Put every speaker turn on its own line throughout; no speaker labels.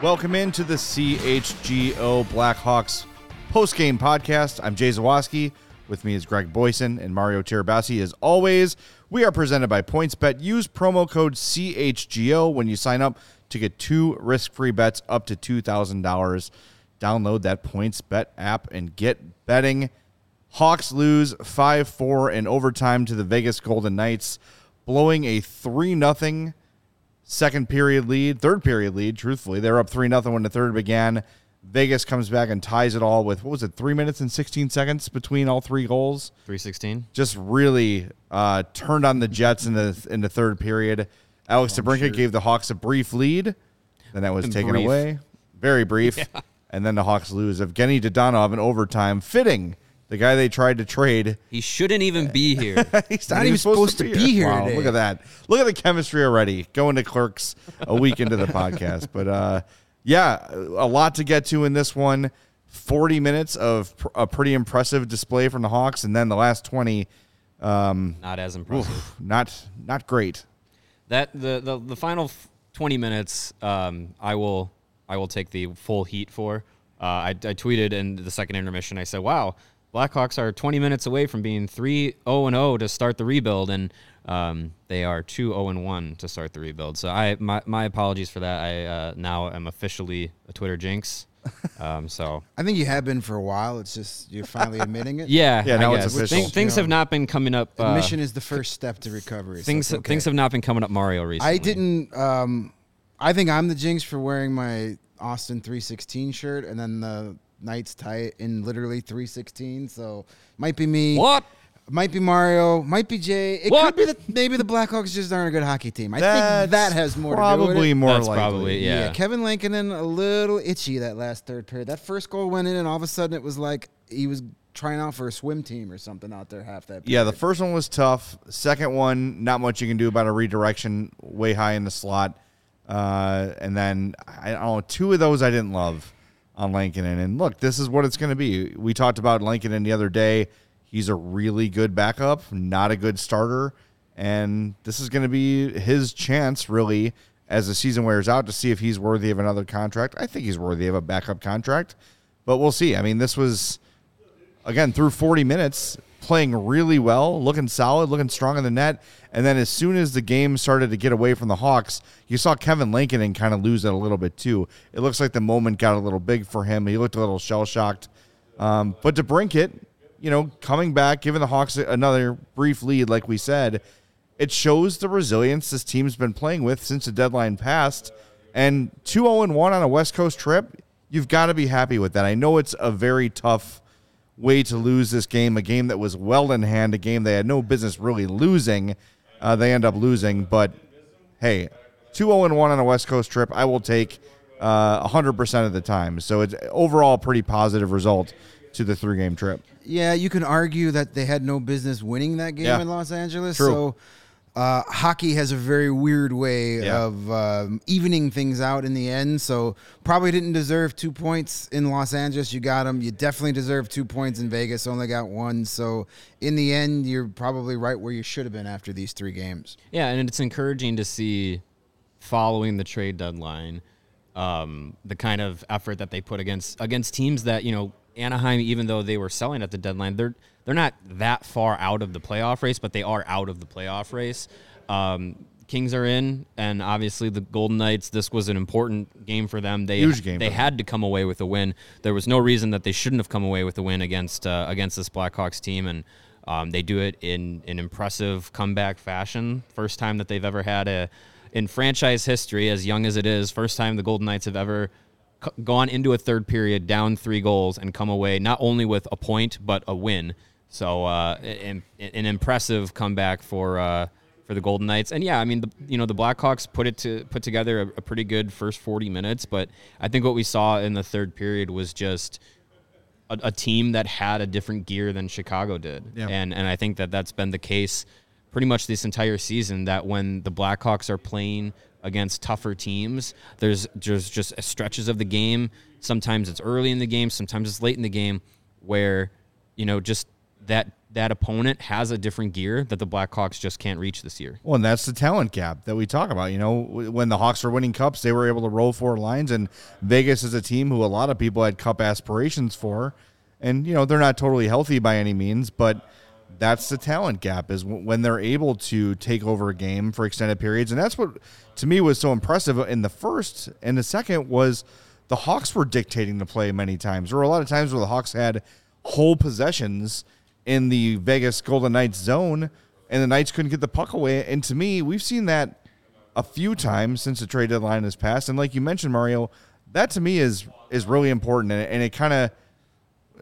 Welcome into the CHGO Blackhawks post-game podcast. I'm Jay Zawaski. With me is Greg Boysen and Mario Tirabassi. As always, we are presented by PointsBet. Use promo code CHGO when you sign up to get two risk-free bets up to $2,000. Download that PointsBet app and get betting. Hawks lose 5-4 in overtime to the Vegas Golden Knights, blowing a 3 0 second period lead, third period lead, truthfully. They're up 3 0 when the third began. Vegas comes back and ties it all with, what was it, three minutes and 16 seconds between all three goals?
316.
Just really uh, turned on the Jets in the in the third period. Alex DeBrincat gave the Hawks a brief lead. Then that was taken
Brief.
away. Very brief. And then the Hawks lose. Evgeny Dadonov in overtime. Fitting. The guy they tried to trade
He shouldn't even be here.
He's
Not even supposed to be here
Wow, look at that. Look at the chemistry already. Going to clerks a week into the podcast. But uh, yeah, a lot to get to in this one. 40 minutes of pr- a pretty impressive display from the Hawks. And then the last 20,
Not as impressive.
oof, not not great.
That the, the the final 20 minutes, um, I will I will take the full heat for. Uh, I, I tweeted in the second intermission. I said, "Wow, Blackhawks are 20 minutes away from being 3 0 and 0 to start the rebuild, and um, they are 2 0 and 1 to start the rebuild." So I my, my apologies for that. I uh, now am officially a Twitter jinx. Um, so
I think you have been for a while. It's just you're finally admitting it.
yeah,
Yeah,
I
now it's
guess.
official.
Thing- things
You
have not been coming up. Uh,
Admission is the first step to recovery.
things
it's okay.
things have not been coming up Mario recently.
I didn't. Um, I think I'm the jinx for wearing my Austin 316 shirt, and then the Knights tie it in literally 316. So might be me.
What?
Might be Mario. Might be Jay. It
What?
could be that maybe the Blackhawks just aren't a good hockey team. I
That's
think that has more to do with
probably more
That's
likely.
probably yeah.
Kevin Lankinen a little itchy that last third period. That first goal went in, and all of a sudden it was like he was trying out for a swim team or something out there half that.
Yeah, the first one was tough. Second one, not much you can do about a redirection way high in the slot. Uh, and then I don't know, two of those I didn't love on Lankinen. And look, this is what it's going to be. We talked about Lankinen the other day. He's a really good backup, not a good starter, and this is going to be his chance, really, as the season wears out, to see if he's worthy of another contract. I think he's worthy of a backup contract, but we'll see. I mean, this was again through 40 minutes playing really well looking solid looking strong in the net. And then as soon as the game started to get away from the hawks you saw kevin Lankinen kind of lose it a little bit too. It looks like the moment got a little big for him. He looked a little shell-shocked. Um, but DeBrincat you know coming back giving the hawks another brief lead like we said it shows the resilience this team's been playing with since the deadline passed. And 2-0-1 on a west coast trip you've got to be happy with that. I know it's a very tough way to lose this game, a game that was well in hand, a game they had no business really losing. Uh, they end up losing, but hey, 2 0 1 on a West Coast trip, I will take uh, 100% of the time. So it's overall a pretty positive result to the three game trip.
Yeah, you can argue that they had no business winning that game
Yeah.
in Los Angeles.
True.
So uh, hockey has a very weird way
Yeah.
of um, evening things out in the end. So probably didn't deserve two points in Los Angeles. You got them. You definitely deserve two points in Vegas. Only got one. So in the end, you're probably right where you should have been after these three games.
Yeah, and it's encouraging to see following the trade deadline um, the kind of effort that they put against against teams that you know Anaheim, even though they were selling at the deadline, they're they're not that far out of the playoff race, but they are out of the playoff race. Um, Kings are in, and obviously the Golden Knights. This was an important game for them. They
Huge game
They had to come away with a win. There was no reason that they shouldn't have come away with a win against uh, against this Blackhawks team, and um, they do it in an impressive comeback fashion. First time that they've ever had a in franchise history, as young as it is, first time the Golden Knights have ever c- gone into a third period down three goals and come away not only with a point but a win. So uh, an, an impressive comeback for. Uh, for the Golden Knights. And yeah, I mean, the, you know, the Blackhawks put it to put together a, a pretty good first 40 minutes, but I think what we saw in the third period was just a, a team that had a different gear than Chicago did.
Yeah.
And and I think that that's been the case pretty much this entire season that when the Blackhawks are playing against tougher teams, there's there's just stretches of the game, sometimes it's early in the game, sometimes it's late in the game where, you know, just that that opponent has a different gear that the Blackhawks just can't reach this year.
Well, and that's the talent gap that we talk about. You know, when the Hawks were winning cups, they were able to roll four lines, and Vegas is a team who a lot of people had cup aspirations for. And, you know, they're not totally healthy by any means, but that's the talent gap is when they're able to take over a game for extended periods. And that's what, to me, was so impressive in the first. And the second was the Hawks were dictating the play many times. There were a lot of times where the Hawks had whole possessions in the Vegas Golden Knights zone, and the Knights couldn't get the puck away. And to me, we've seen that a few times since the trade deadline has passed. And like you mentioned, Mario, that to me is is really important, and, and it kind of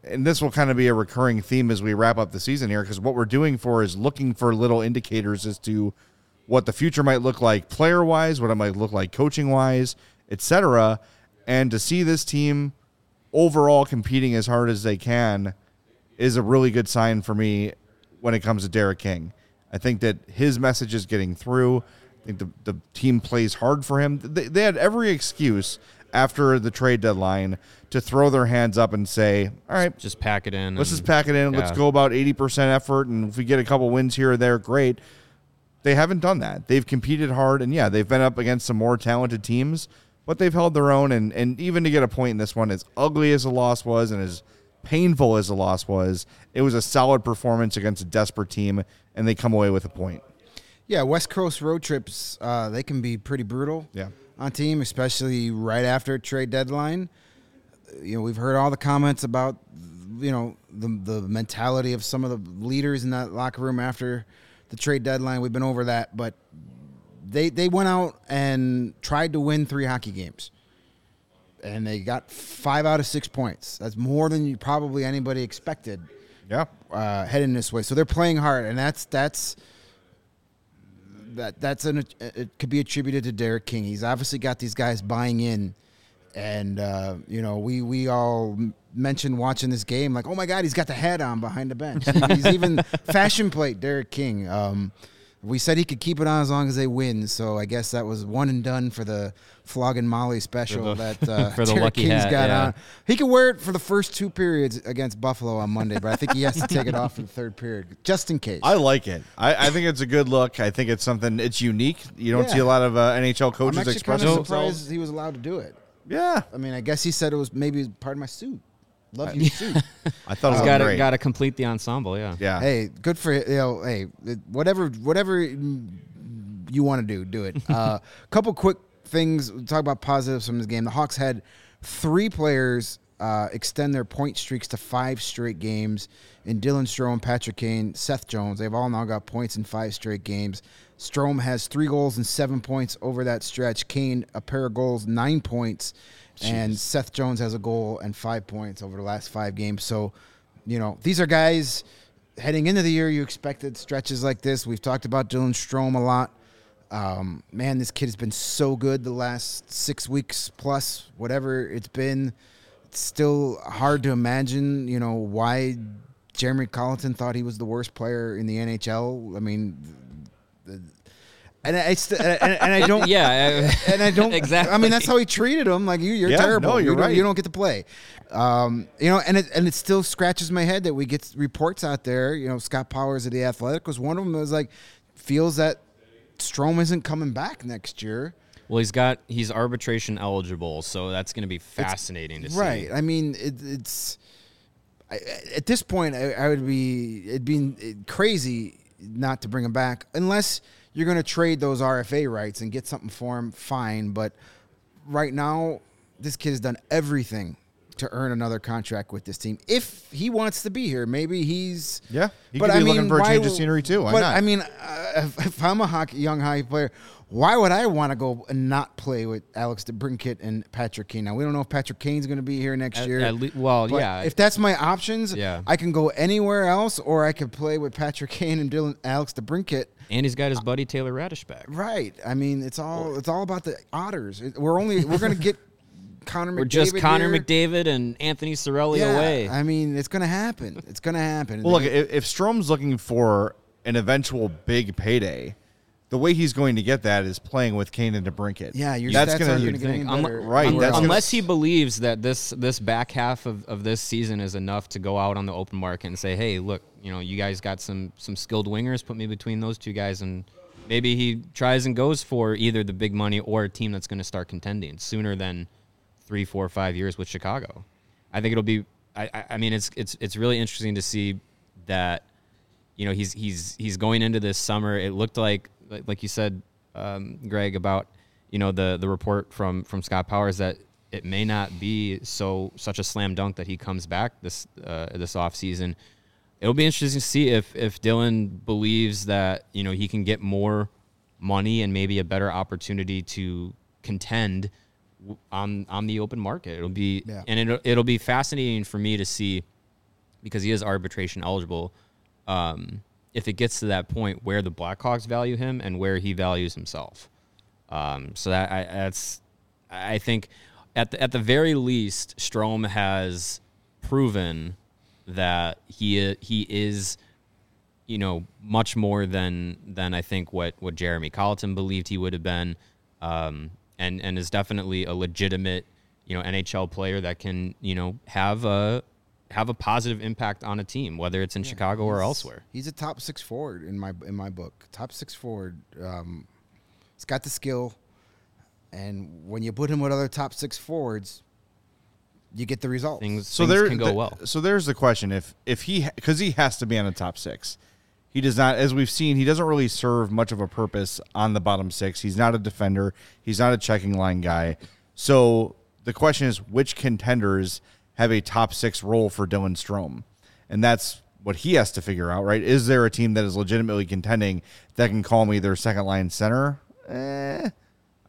and this will kind of be a recurring theme as we wrap up the season here because what we're doing for is looking for little indicators as to what the future might look like player wise, what it might look like coaching wise, etc. And to see this team overall competing as hard as they can is a really good sign for me when it comes to Derek King. I think that his message is getting through. I think the, the team plays hard for him. They, they had every excuse after the trade deadline to throw their hands up and say, all right,
Just pack it in.
let's
and-
just pack it in. Let's go about 80% effort. And if we get a couple wins here or there, great. They haven't done that. They've competed hard. And yeah, they've been up against some more talented teams, but they've held their own. And, and even to get a point in this one, as ugly as the loss was and as painful as the loss was, it was a solid performance against a desperate team. And they come away with a point.
Yeah, West Coast road trips, uh, they can be pretty brutal
Yeah.
on team, especially right after a trade deadline. You know, we've heard all the comments about, you know, the the mentality of some of the leaders in that locker room after the trade deadline. We've been over that, but they they went out and tried to win three hockey games, and they got five out of six points. That's more than you probably anybody expected
Yeah.
uh, heading this way. So they're playing hard, and that's that's that that's an it could be attributed to Derek King. He's obviously got these guys buying in, and uh, you know we we all mentioned watching this game like, oh my God, he's got the hat on behind the bench. he's even fashion plate Derek King. Um, we said he could keep it on as long as they win, so I guess that was one and done for the flogging Molly special
For the-
that uh,
for the
Derek
lucky
King's
hat,
got
yeah.
on. He could wear it for the first two periods against Buffalo on Monday, but I think he has to take it off for the third period, just in case.
I like it. I, I think it's a good look. I think it's something, it's unique. You don't
Yeah.
see a lot of uh, NHL
I'm
coaches
actually kind
express
of
themselves.
surprised he was allowed to do it.
Yeah.
I mean, I guess he said it was maybe part of my suit. Love your suit.
I thought it was
got to
great.
got to complete the ensemble. Yeah.
yeah.
hey, good for you know. Hey, whatever, whatever you want to do, do it. A uh, couple quick things. We'll talk about positives from this game. The Hawks had three players uh, extend their point streaks to five straight games. In Dylan Strome, Patrick Kane, Seth Jones, they've all now got points in five straight games. Strome has three goals and seven points over that stretch. Kane a pair of goals, nine points, and Seth Jones has a goal and five points over the last five games. So, you know, these are guys heading into the year you expected stretches like this. We've talked about Dylan Strome a lot. Um, man, this kid has been so good the last six weeks plus, whatever it's been. it's still hard to imagine, you know, why Jeremy Colliton thought he was the worst player in the NHL. I mean, the, and I st- and, I- and I don't
yeah,
and I don't
Exactly.
I mean, that's how he treated him. Like you, you're
Yeah,
terrible.
no, you're
you don't,
right.
You don't get to play. Um, you know, and it and it still scratches my head that we get reports out there. You know, Scott Powers of the Athletic was one of them. That was like feels that Strome isn't coming back next year.
well, he's got he's arbitration eligible, so that's going to be fascinating to see.
Right. I mean, it, it's I, at this point, I, I would be it'd be crazy not to bring him back unless you're going to trade those RFA rights and get something for him. Fine, but right now, this kid has done everything to earn another contract with this team. If he wants to be here, maybe he's
Yeah, he
but
could be
I mean,
looking for a
why
change of scenery too. Why
but
not?
I mean, uh, if, if I'm a hockey, young hockey player, why would I want to go and not play with Alex DeBrincat and Patrick Kane? Now we don't know if Patrick Kane's going to be here next
At-
year.
at le- well,
but
yeah.
If that's my options,
Yeah.
I can go anywhere else, or I could play with Patrick Kane and Dylan Alex DeBrincat.
And he's got his uh, buddy Taylor Raddysh back.
Right. I mean, it's all it's all about the otters. We're only we're going to get Connor McDavid.
We're just Connor
here.
McDavid and Anthony Cirelli
Yeah,
away.
I mean, it's going to happen. It's going to happen.
Well, look, if, if Strome's looking for an eventual big payday, the way he's going to get that is playing with Kane and DeBrincat.
Yeah, your
that's
stats
gonna
aren't
You'd
gonna get
think.
any
right,
un-
that's gonna-
unless he believes that this this back half of, of this season is enough to go out on the open market and say, hey, look, you know, you guys got some some skilled wingers, put me between those two guys, and maybe he tries and goes for either the big money or a team that's going to start contending sooner than three, four, five years with Chicago. I think it'll be. I, I- I mean, it's it's it's really interesting to see that you know he's he's he's going into this summer. It looked like like, like you said, um, Greg, about you know the the report from from Scott Powers that it may not be so such a slam dunk that he comes back this uh, this off season. It'll be interesting to see if if Dylan believes that you know he can get more money and maybe a better opportunity to contend on on the open market. It'll be
Yeah.
and it'll, it'll be fascinating for me to see because he is arbitration eligible. Um, if it gets to that point where the Blackhawks value him and where he values himself, um, so that I, that's I think at the, at the very least, Strome has proven that he he is you know much more than than I think what what Jeremy Colliton believed he would have been, um, and and is definitely a legitimate you know NHL player that can you know have a have a positive impact on a team, whether it's in Chicago or elsewhere.
He's a top six forward in my in my book. Top six forward. Um, he's got the skill, and when you put him with other top six forwards, you get the results.
Things
so
things
there
can go
the-
well.
So there's the question: if if he because he has to be on the top six, he does not. As we've seen, he doesn't really serve much of a purpose on the bottom six. He's not a defender. He's not a checking line guy. So the question is, which contenders have a top six role for Dylan Strome, and that's what he has to figure out. Right? Is there a team that is legitimately contending that can call me their second line center? Eh,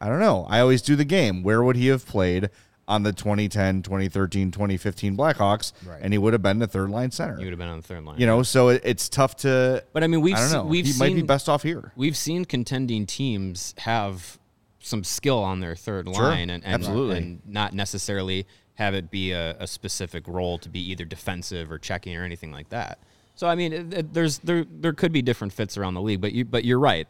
I don't know. I always do the game. Where would he have played on the 2010, 2013, 2015 Blackhawks?
Right.
And he would have been the third line center.
You would have been on the third line.
You know, so it, it's tough to.
But I mean, we've
I don't
se-
know.
we've
he might be best off here.
we've seen contending teams have some skill on their third
Sure,
line and, and
absolutely.
and not necessarily have it be a, a specific role to be either defensive or checking or anything like that. So I mean, it, it- there's there there could be different fits around the league, but you but you're right.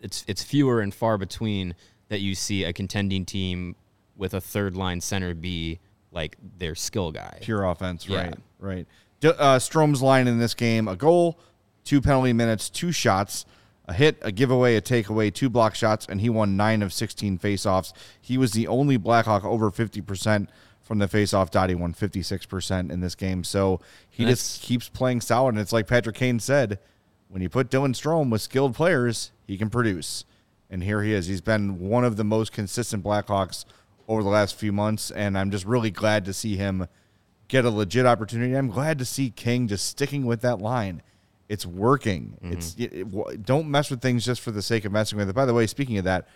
It's it's fewer and far between that you see a contending team with a third line center be like their skill guy.
Pure offense,
Yeah.
right? Right. Uh, Strome's line in this game: a goal, two penalty minutes, two shots, a hit, a giveaway, a takeaway, two block shots, and he won nine of sixteen faceoffs. He was the only Blackhawk over fifty percent from the faceoff dot. He won fifty six percent in this game, so he
That's-
just keeps playing solid. And it's like Patrick Kane said: when you put Dylan Strome with skilled players, he can produce. And here he is. He's been one of the most consistent Blackhawks over the last few months, and I'm just really glad to see him get a legit opportunity. I'm glad to see King just sticking with that line. It's working. Mm-hmm. It's it, it- don't mess with things just for the sake of messing with it. By the way, speaking of that,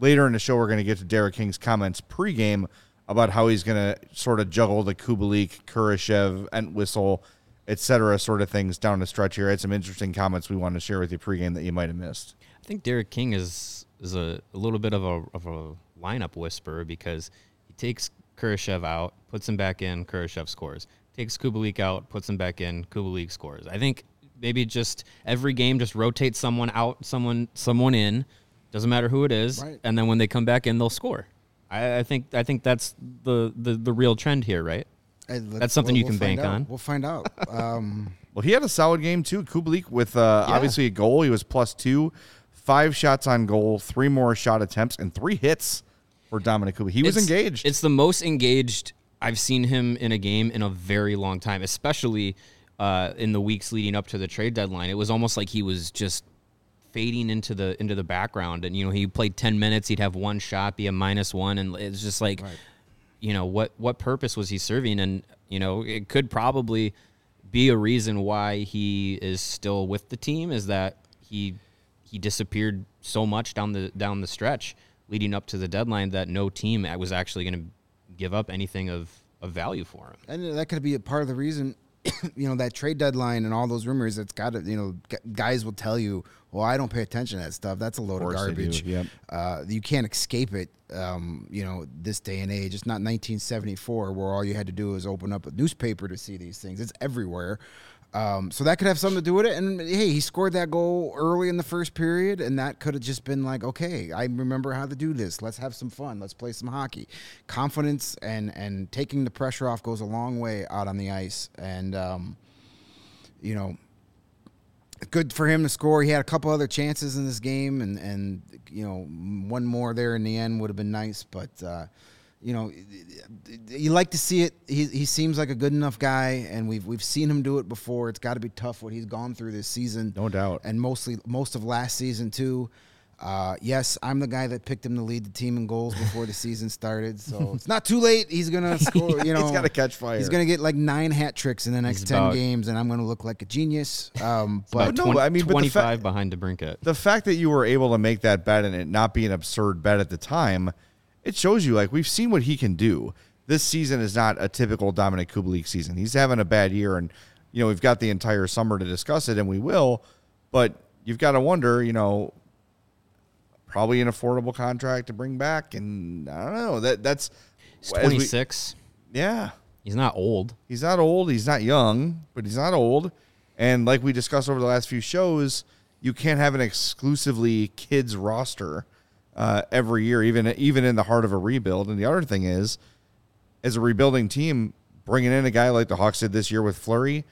later in the show we're going to get to Derek King's comments pregame about how he's going to sort of juggle the Kubalik, Kurashev, Entwistle, etc. sort of things down the stretch here. I had some interesting comments we want to share with you pregame that you might have missed.
I think Derek King is is a, a little bit of a of a lineup whisperer because he takes Kurashev out, puts him back in, Kurashev scores. Takes Kubalik out, puts him back in, Kubalik scores. I think maybe just every game just rotate someone out, someone someone in, doesn't matter who it is,
Right.
and then when they come back in, they'll score. I, I think I think that's the, the the real trend here, right?
Hey, let's-
That's something you can
find
bank
out.
on.
We'll find out. Um,
Well, he had a solid game too. Kubalik with uh, obviously a goal. He was plus two, five shots on goal, three more shot attempts, and three hits for Dominic Kubalik. He was engaged.
It's the most engaged I've seen him in a game in a very long time, especially uh, in the weeks leading up to the trade deadline. It was almost like he was just fading into the into the background, and you know he played ten minutes, he'd have one shot, be a minus one, and it's just like, you know, what what purpose was he serving? And you know, it could probably be a reason why he is still with the team is that he he disappeared so much down the down the stretch leading up to the deadline that no team was actually going to give up anything of, of value for him.
and that could be a part of the reason, you know, that trade deadline and all those rumors. It's got to, you know, guys will tell you, well, I don't pay attention to that stuff. That's a load of,
do,
garbage.
yep.
Uh, you can't escape it. Um, you know, this day and age, it's not 1974 where all you had to do is open up a newspaper to see these things. It's everywhere. Um, so that could have something to do with it. And hey, he scored that goal early in the first period, and that could have just been like, okay, I remember how to do this. Let's have some fun. Let's play some hockey. Confidence and and taking the pressure off goes a long way out on the ice. And um, you know, good for him to score. He had a couple other chances in this game, and and you know, one more there in the end would have been nice. But uh, you know, you like to see it. He he seems like a good enough guy, and we've we've seen him do it before. It's got to be tough what he's gone through this season,
No doubt.
and mostly most of last season too. Uh, yes, I'm the guy that picked him to lead the team in goals before the season started, so it's not too late. He's gonna score. You know,
He's gotta catch fire.
He's gonna get like nine hat tricks in the next
He's
ten
about-
games, and I'm gonna look like a genius. Um, but
no,
Twen-
I mean, but the
25
fa-
behind DeBrincat.
the fact that you were able to make that bet and it not be an absurd bet at the time, it shows you like we've seen what he can do. This season is not a typical Dominic Kubalik season. He's having a bad year, and you know we've got the entire summer to discuss it, and we will. But you've got to wonder, you know, probably an affordable contract to bring back, and I don't know that that's
He's
as we-
26.
yeah,
He's not old.
He's not old. He's not young, but he's not old. And like we discussed over the last few shows, you can't have an exclusively kids roster uh, every year, even even in the heart of a rebuild. And the other thing is, as a rebuilding team, bringing in a guy like the Hawks did this year with Fleury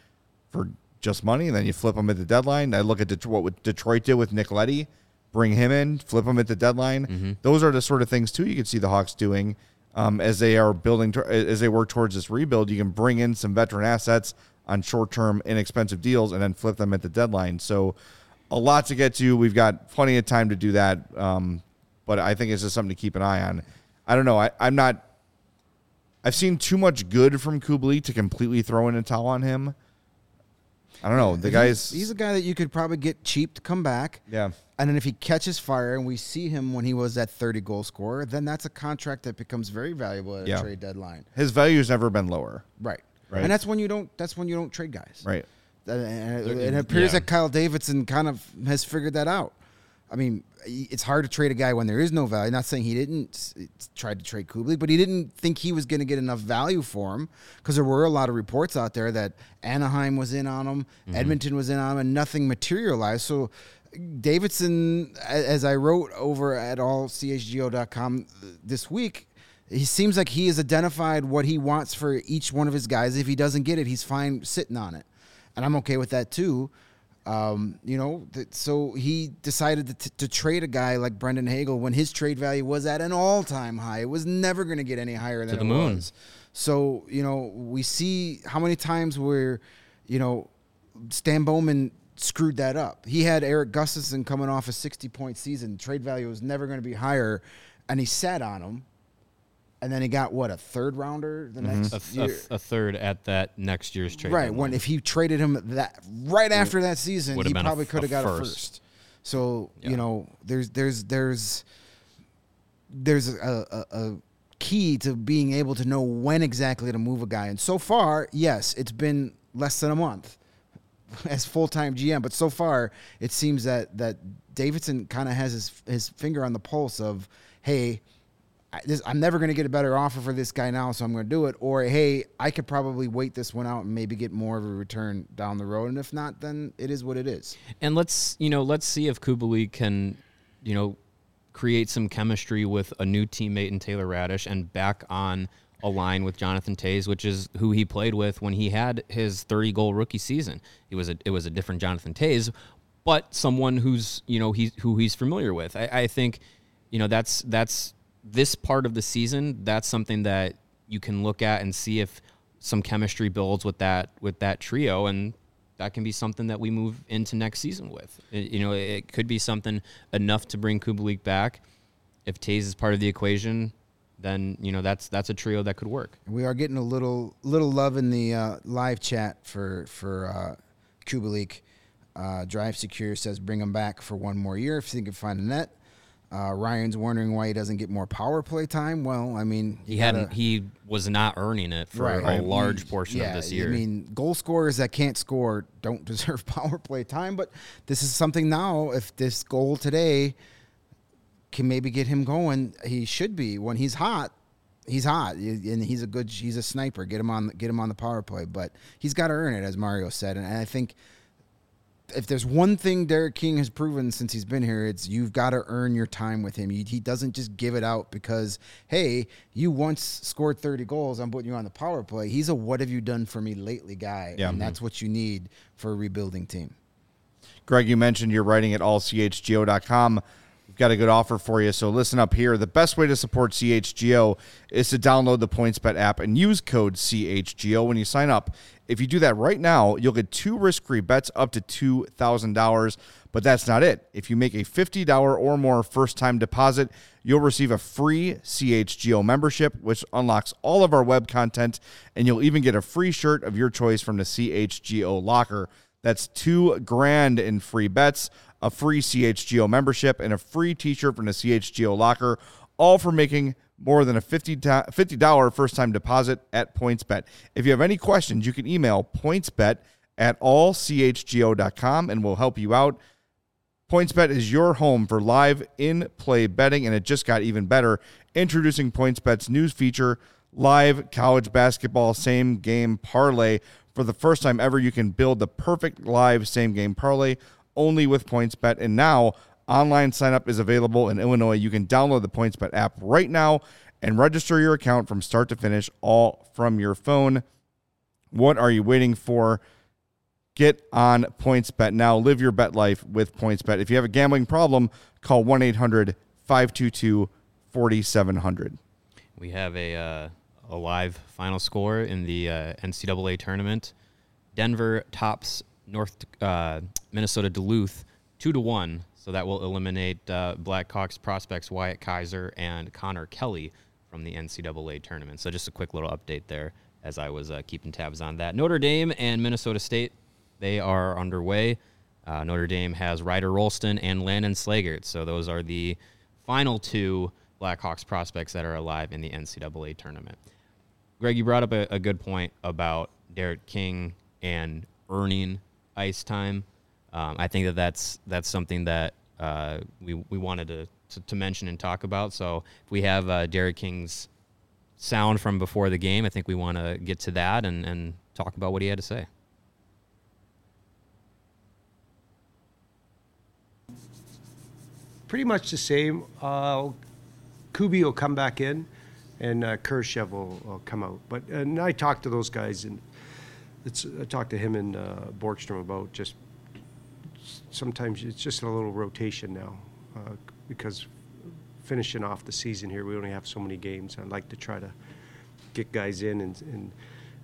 for just money, and then you flip him at the deadline. I look at Det- what Detroit did with Nick Leddy, bring him in, flip him at the deadline. Those are the sort of things too you can see the Hawks doing um, as they are building to, as they work towards this rebuild. You can bring in some veteran assets on short-term, inexpensive deals, and then flip them at the deadline. So a lot to get to. We've got plenty of time to do that, um, but I think it's just something to keep an eye on. I don't know. I, I'm not. I've seen too much good from Kubli to completely throw in a towel on him. I don't know. The guy's
he's, he's a guy that you could probably get cheap to come back.
yeah.
And then if he catches fire and we see him when he was that 30 goal scorer, then that's a contract that becomes very valuable at
Yeah.
a trade deadline.
His value's never been lower.
Right.
Right.
And that's when you don't that's when you don't trade guys.
Right.
And and it appears
yeah.
that Kyle Davidson kind of has figured that out. I mean, it's hard to trade a guy when there is no value. Not saying he didn't try to trade Kubli, but he didn't think he was going to get enough value for him because there were a lot of reports out there that Anaheim was in on him, mm-hmm. Edmonton was in on him, and nothing materialized. So Davidson, as I wrote over at allchgo.com this week, he seems like he has identified what he wants for each one of his guys. If he doesn't get it, he's fine sitting on it, and I'm okay with that too. Um, you know, th- so he decided to, t- to trade a guy like Brandon Hagel when his trade value was at an all-time high. It was never going to get any higher than
the
it
moon.
was. So you know, we see how many times where, you know, Stan Bowman screwed that up. He had Erik Gustafsson coming off a 60-point season. Trade value was never going to be higher, and he sat on him. And then he got what a third rounder the mm-hmm. next
A, th- a
year.
a third at that next year's trade.
Right. When if he traded him that right after that season, he probably could have
a
got a
first.
first. So
Yeah.
you know, there's there's there's there's a, a, a key to being able to know when exactly to move a guy. And so far, yes, it's been less than a month as full time GM, but so far it seems that that Davidson kind of has his his finger on the pulse of, hey. I, this, I'm never going to get a better offer for this guy now, so I'm going to do it. Or hey, I could probably wait this one out and maybe get more of a return down the road. And if not, then it is what it is.
And let's you know let's see if Kubalik can, you know, create some chemistry with a new teammate in Taylor Raddysh and back on a line with Jonathan Toews, which is who he played with when he had his 30 goal rookie season. It was a it was a different Jonathan Toews, but someone who's you know he's who he's familiar with. I, I think you know that's that's this part of the season. That's something that you can look at and see if some chemistry builds with that with that trio and that can be something that we move into next season with. It- you know, it could be something enough to bring Kubalik back. If Taze is part of the equation, then you know that's that's a trio that could work.
We are getting a little little love in the uh, live chat for for uh, Kubalik. Uh, Drive Secure says bring him back for one more year if he can find a net. Uh, Ryan's wondering why he doesn't get more power play time. Well, I mean,
He
you
hadn't. He was not earning it for
Right.
a large portion
yeah,
of this year.
I mean, goal scorers that can't score don't deserve power play time, but this is something now. If this goal today can maybe get him going, he should be when he's hot. He's hot, and he's a good. He's a sniper. Get him on. Get him on the power play, but he's got to earn it, as Mario said. And I think if there's one thing Derek King has proven since he's been here, it's you've got to earn your time with him. He, doesn't just give it out because, hey, you once scored 30 goals, I'm putting you on the power play. He's a what have you done for me lately guy.
Yeah.
And that's mm-hmm. what you need for a rebuilding team.
Greg, you mentioned you're writing at allchgo.com. We've got a good offer for you, so listen up here. The best way to support CHGO is to download the PointsBet app and use code CHGO when you sign up. If you do that right now, you'll get two risk-free bets up to $2,000. But that's not it. If you make a $50 or more first-time deposit, you'll receive a free CHGO membership, which unlocks all of our web content, and you'll even get a free shirt of your choice from the CHGO locker. That's two grand in free bets, a free CHGO membership, and a free t-shirt from the CHGO locker, all for making more than a $50, $50 first-time deposit at PointsBet. If you have any questions, you can email pointsbet at allchgo.com and we'll help you out. PointsBet is your home for live in-play betting, and it just got even better. Introducing PointsBet's news feature, live college basketball same game parlay. For the first time ever, you can build the perfect live same game parlay only with PointsBet. And now, online signup is available in Illinois. You can download the PointsBet app right now and register your account from start to finish, all from your phone. What are you waiting for? Get on PointsBet now. Live your bet life with PointsBet. If you have a gambling problem, call 1 800 522 4700.
We have a uh, a live final score in the uh, NCAA tournament. Denver tops North uh, Minnesota Duluth two to one, so that will eliminate uh, Blackhawks prospects Wyatt Kaiser and Connor Kelly from the NCAA tournament. So just a quick little update there as I was uh, keeping tabs on that. Notre Dame and Minnesota State they are underway. Uh, Notre Dame has Ryder Rolston and Landon Slaggert, so those are the final two Blackhawks prospects that are alive in the NCAA tournament. Greg, you brought up a, a good point about Derek King and earning ice time. Um, I think that that's that's something that uh, we we wanted to, to to mention and talk about. So if we have uh, Derek King's sound from before the game, I think we want to get to that and and talk about what he had to say.
pretty much the same. Uh, Kubi will come back in, and uh, Kurashev will, will come out. But and I talked to those guys, and I talked to him and uh, about just sometimes it's just a little rotation now uh, because finishing off the season here, we only have so many games. I'd like to try to get guys in and and,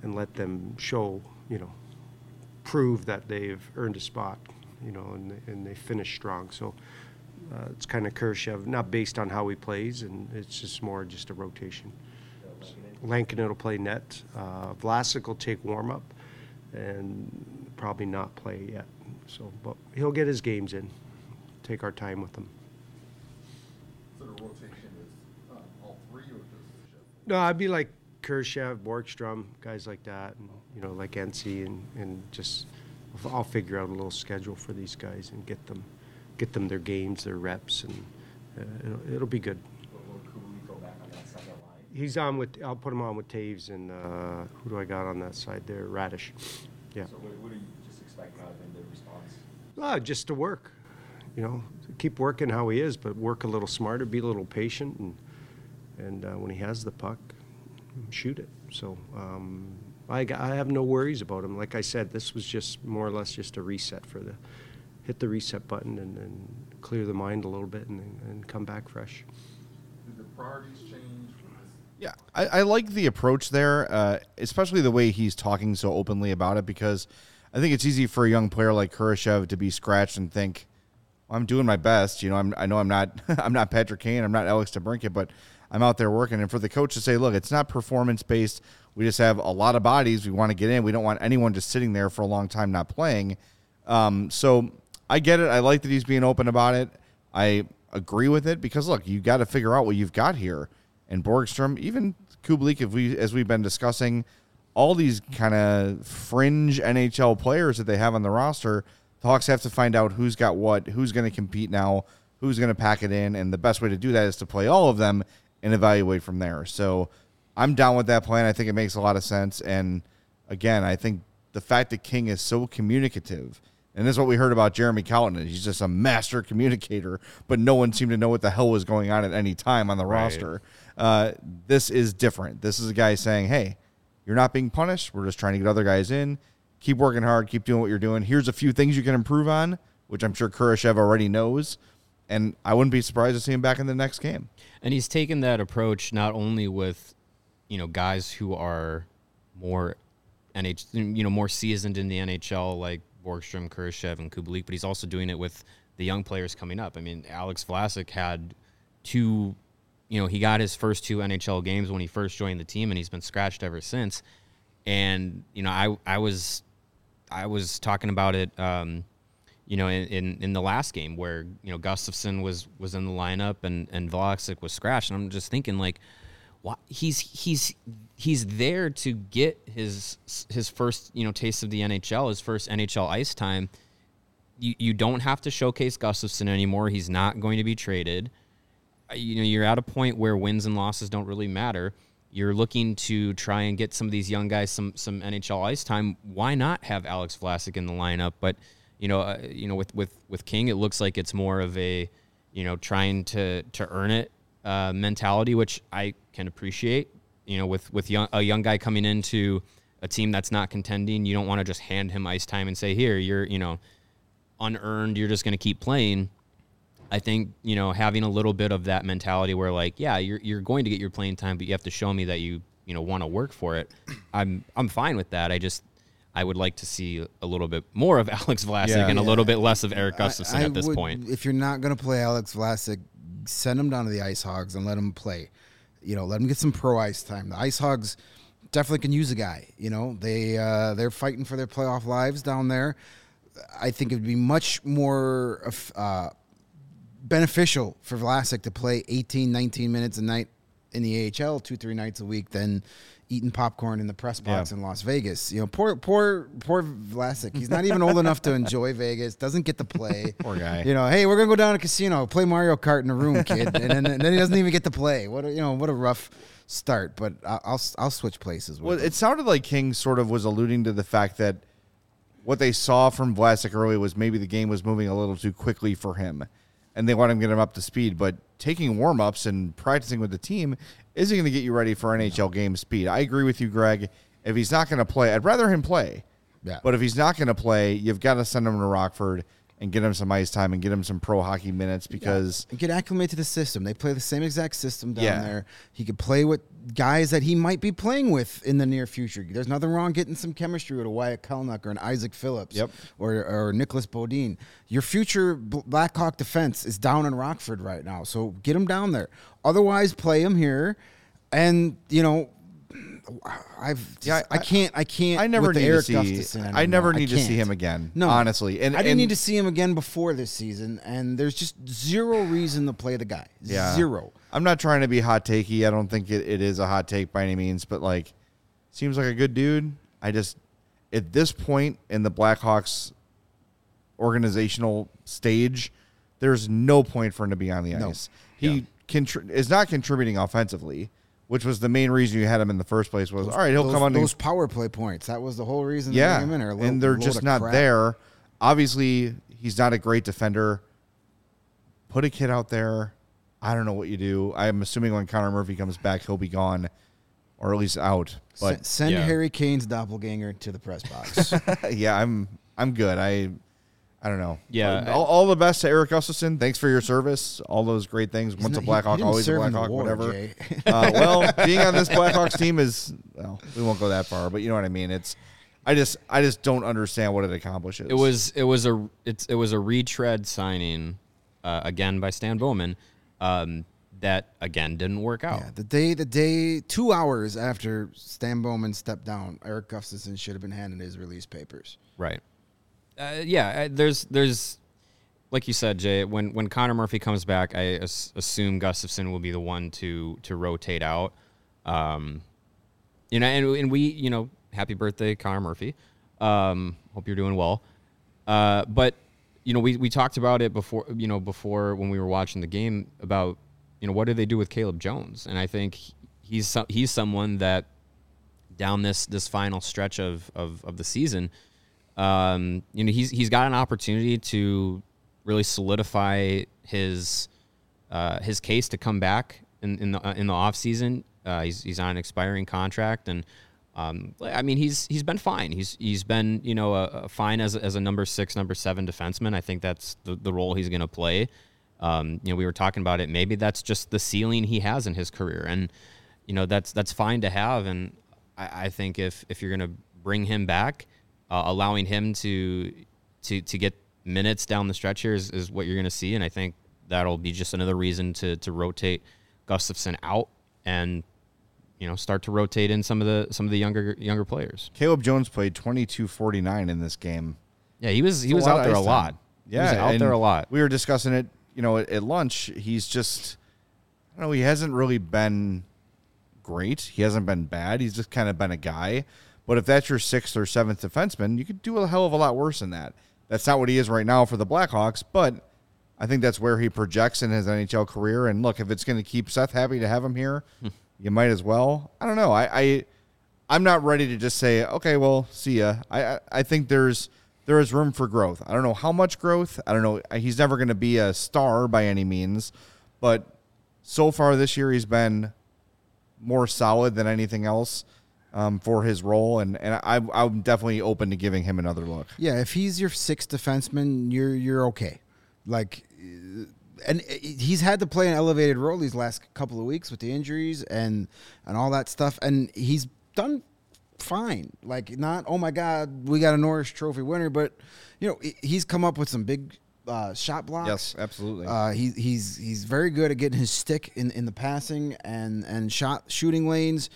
and let them show, you know, prove that they've earned a spot, you know, and and they finish strong. So. Uh, it's kind of Kurashev, not based on how he plays, and it's just more just a rotation. Lankin will play net. Uh, Vlasic will take warm up, and probably not play yet. So, but he'll get his games in. Take our time with him.
So the rotation is uh, all three or just
No, I'd be like Kurashev, Borgstrom, guys like that, and you know, like NC, and and just I'll figure out a little schedule for these guys and get them, get them their games, their reps, and uh, it'll, it'll be good.
go on
he's on with. I'll put him on with Toews and uh, who do I got on that side there? Raddysh. Yeah.
So what, what do you just expect out of him, the response?
Ah, just to work. You know, keep working how he is, but work a little smarter, be a little patient, and and uh, when he has the puck, shoot it. So um, I, I have no worries about him. Like I said, this was just more or less just a reset for the hit the reset button and, and clear the mind a little bit and, and come back fresh.
Did the priorities change?
Yeah, I, I like the approach there, uh, especially the way he's talking so openly about it, because I think it's easy for a young player like Kurashev to be scratched and think, well, "I'm doing my best." You know, I'm, I know I'm not, I'm not Patrick Kane, I'm not Alex DeBrincat, but I'm out there working. And for the coach to say, "Look, it's not performance based. We just have a lot of bodies. We want to get in. We don't want anyone just sitting there for a long time not playing." Um, so I get it. I like that he's being open about it. I agree with it because look, you got to figure out what you've got here. And Borgstrom, even Kubalik, if we as we've been discussing, all these kind of fringe NHL players that they have on the roster, the Hawks have to find out who's got what, who's going to compete now, who's going to pack it in, and the best way to do that is to play all of them and evaluate from there. So I'm down with that plan. I think it makes a lot of sense. And again, I think the fact that King is so communicative, and this is what we heard about Jeremy Colliton, he's just a master communicator, but no one seemed to know what the hell was going on at any time on the roster. Uh, this is different. This is a guy saying, hey, you're not being punished. We're just trying to get other guys in. Keep working hard. Keep doing what you're doing. Here's a few things you can improve on, which I'm sure Kurashev already knows. And I wouldn't be surprised to see him back in the next game.
And he's taken that approach not only with, you know, guys who are more NH, you know, more seasoned in the NHL like Borgstrom, Kurashev, and Kubalik, but he's also doing it with the young players coming up. I mean, Alex Vlasic had two, you know, he got his first two NHL games when he first joined the team, and he's been scratched ever since. And you know, I I was I was talking about it, um, you know, in, in, in the last game where you know Gustafsson was was in the lineup and and Vlasic was scratched, and I'm just thinking like, why he's he's he's there to get his his first you know taste of the NHL, his first NHL ice time. You you don't have to showcase Gustafsson anymore. He's not going to be traded. You know, you're at a point where wins and losses don't really matter. You're looking to try and get some of these young guys some some NHL ice time. Why not have Alex Vlasic in the lineup? But you know, uh, you know, with with with King, it looks like it's more of a you know trying to to earn it uh, mentality, which I can appreciate. You know, with with young, a young guy coming into a team that's not contending, you don't want to just hand him ice time and say, "Here, you're you know unearned. You're just going to keep playing." I think you know having a little bit of that mentality where like, yeah, you're you're going to get your playing time, but you have to show me that you you know want to work for it. I'm I'm fine with that. I just I would like to see a little bit more of Alex Vlasic
Yeah.
and a little bit less of Erik Gustafsson
I- I
at this
would-
point.
If you're not going to play Alex Vlasic, send him down to the Ice Hogs and let him play. You know, let him get some pro ice time. The Ice Hogs definitely can use a guy. You know, they uh, they're fighting for their playoff lives down there. I think it'd be much more uh, beneficial for Vlasic to play 18, 19 minutes a night in the AHL two, three nights a week than eating popcorn in the press box
Yeah.
in Las Vegas. You know, poor, poor, poor Vlasic. He's not even old enough to enjoy Vegas. Doesn't get to play.
Poor guy.
You know, hey, we're gonna go down to a casino, play Mario Kart in a room, kid, and then, and then he doesn't even get to play. What a, you know, what a rough start. But I'll I'll switch places. With
Well,
him.
it sounded like King sort of was alluding to the fact that what they saw from Vlasic early was maybe the game was moving a little too quickly for him, and they want to get him up to speed. But taking warm ups and practicing with the team isn't going to get you ready for NHL game speed. I agree with you, Greg. If he's not going to play, I'd rather him play.
Yeah.
But if he's not going to play, you've got to send him to Rockford and get him some ice time and get him some pro hockey minutes because
and get acclimated to the system. They play the same exact system down
Yeah.
there. He could play with guys that he might be playing with in the near future. There's nothing wrong getting some chemistry with a Wyatt Kalynuk or an Isaac Phillips
Yep.
or, or Nicholas Beaudin. Your future Blackhawk defense is down in Rockford right now. So get him down there. Otherwise, play him here. And, you know, I've
Yeah,
I,
I-
can't I can't
I never need to see- I never need to see him again,
No,
honestly. And-
I didn't
and-
need to see him again before this season, and there's just zero reason to play the guy.
Yeah.
Zero.
I'm not trying to be hot takey. I don't think it, it is a hot take by any means, but like, seems like a good dude. I just, at this point in the Blackhawks organizational stage, there's no point for him to be on the
No.
ice. He contri- is not contributing offensively, which was the main reason you had him in the first place. Was all right, he'll
those,
come on.
those
and,
power play points. That was the whole reason.
yeah,
bring him in, or a
and they're just not
crap.
there. Obviously, he's not a great defender. Put a kid out there. I don't know what you do. I'm assuming when Connor Murphy comes back, he'll be gone, or at least out.
Sen-
But
send
Yeah.
Harry Kane's doppelganger to the press box.
yeah, I'm I'm good. I I don't know.
Yeah,
all, all the best to Erik Gustafsson. Thanks for your service. All those great things. Once a
He- he
Blackhawk, always a
serve in
Blackhawk. Whatever. Uh, well, being on this Blackhawks team is well, we won't go that far, but you know what I mean. It's I just I just don't understand what it accomplishes.
It was it was a it's it was a retread signing uh, again by Stan Bowman um, that again didn't work out.
Yeah, the day, the day, two hours after Stan Bowman stepped down, Erik Gustafsson should have been handed his release papers.
Right. Uh, yeah. There's there's like you said, Jay. When when Connor Murphy comes back, I as- assume Gustafsson will be the one to to rotate out. Um, you know, and and we you know, happy birthday, Connor Murphy. Um, hope you're doing well. Uh, but you know, we we talked about it before. You know, before when we were watching the game about you know what do they do with Caleb Jones, and I think he's he's someone that down this this final stretch of of, of the season, um, you know, he's he's got an opportunity to really solidify his uh, his case to come back in in the in the off season. Uh, he's he's on an expiring contract, and um, I mean he's he's been fine. He's he's been you know a, a fine as as a number six, number seven defenseman. I think that's the, the role he's going to play. Um, you know, we were talking about it. Maybe that's just the ceiling he has in his career, and you know that's that's fine to have. And I, I think if if you're going to bring him back, uh, allowing him to to to get minutes down the stretch here is, is what you're going to see, and I think that'll be just another reason to to rotate Gustafsson out and you know start to rotate in some of the some of the younger younger players.
Caleb Jones played 22-49 in this game.
Yeah, he was he was out there a lot.
time.
he was out there a lot.
We were discussing it, you know, at, at lunch. He's just, I don't know, he hasn't really been great. He hasn't been bad. He's just kind of been a guy. But if that's your sixth or seventh defenseman, you could do a hell of a lot worse than that. That's not what he is right now for the Blackhawks, but I think that's where he projects in his NHL career. And look, if it's going to keep Seth happy to have him here, hmm. you might as well. I don't know. I, I I'm not ready to just say, okay, well, see ya. I I, I think there's there is room for growth. I don't know how much growth. I don't know. He's never going to be a star by any means, but so far this year he's been more solid than anything else um, for his role, and and I, I'm definitely open to giving him another look.
Yeah, if he's your sixth defenseman, you're you're okay. Like, uh, and he's had to play an elevated role these last couple of weeks with the injuries and and all that stuff, and he's done fine. Like, not oh my god, we got a Norris Trophy winner, but you know he's come up with some big uh, shot blocks.
Yes, absolutely.
Uh, he, he's he's very good at getting his stick in, in the passing and and shot shooting lanes.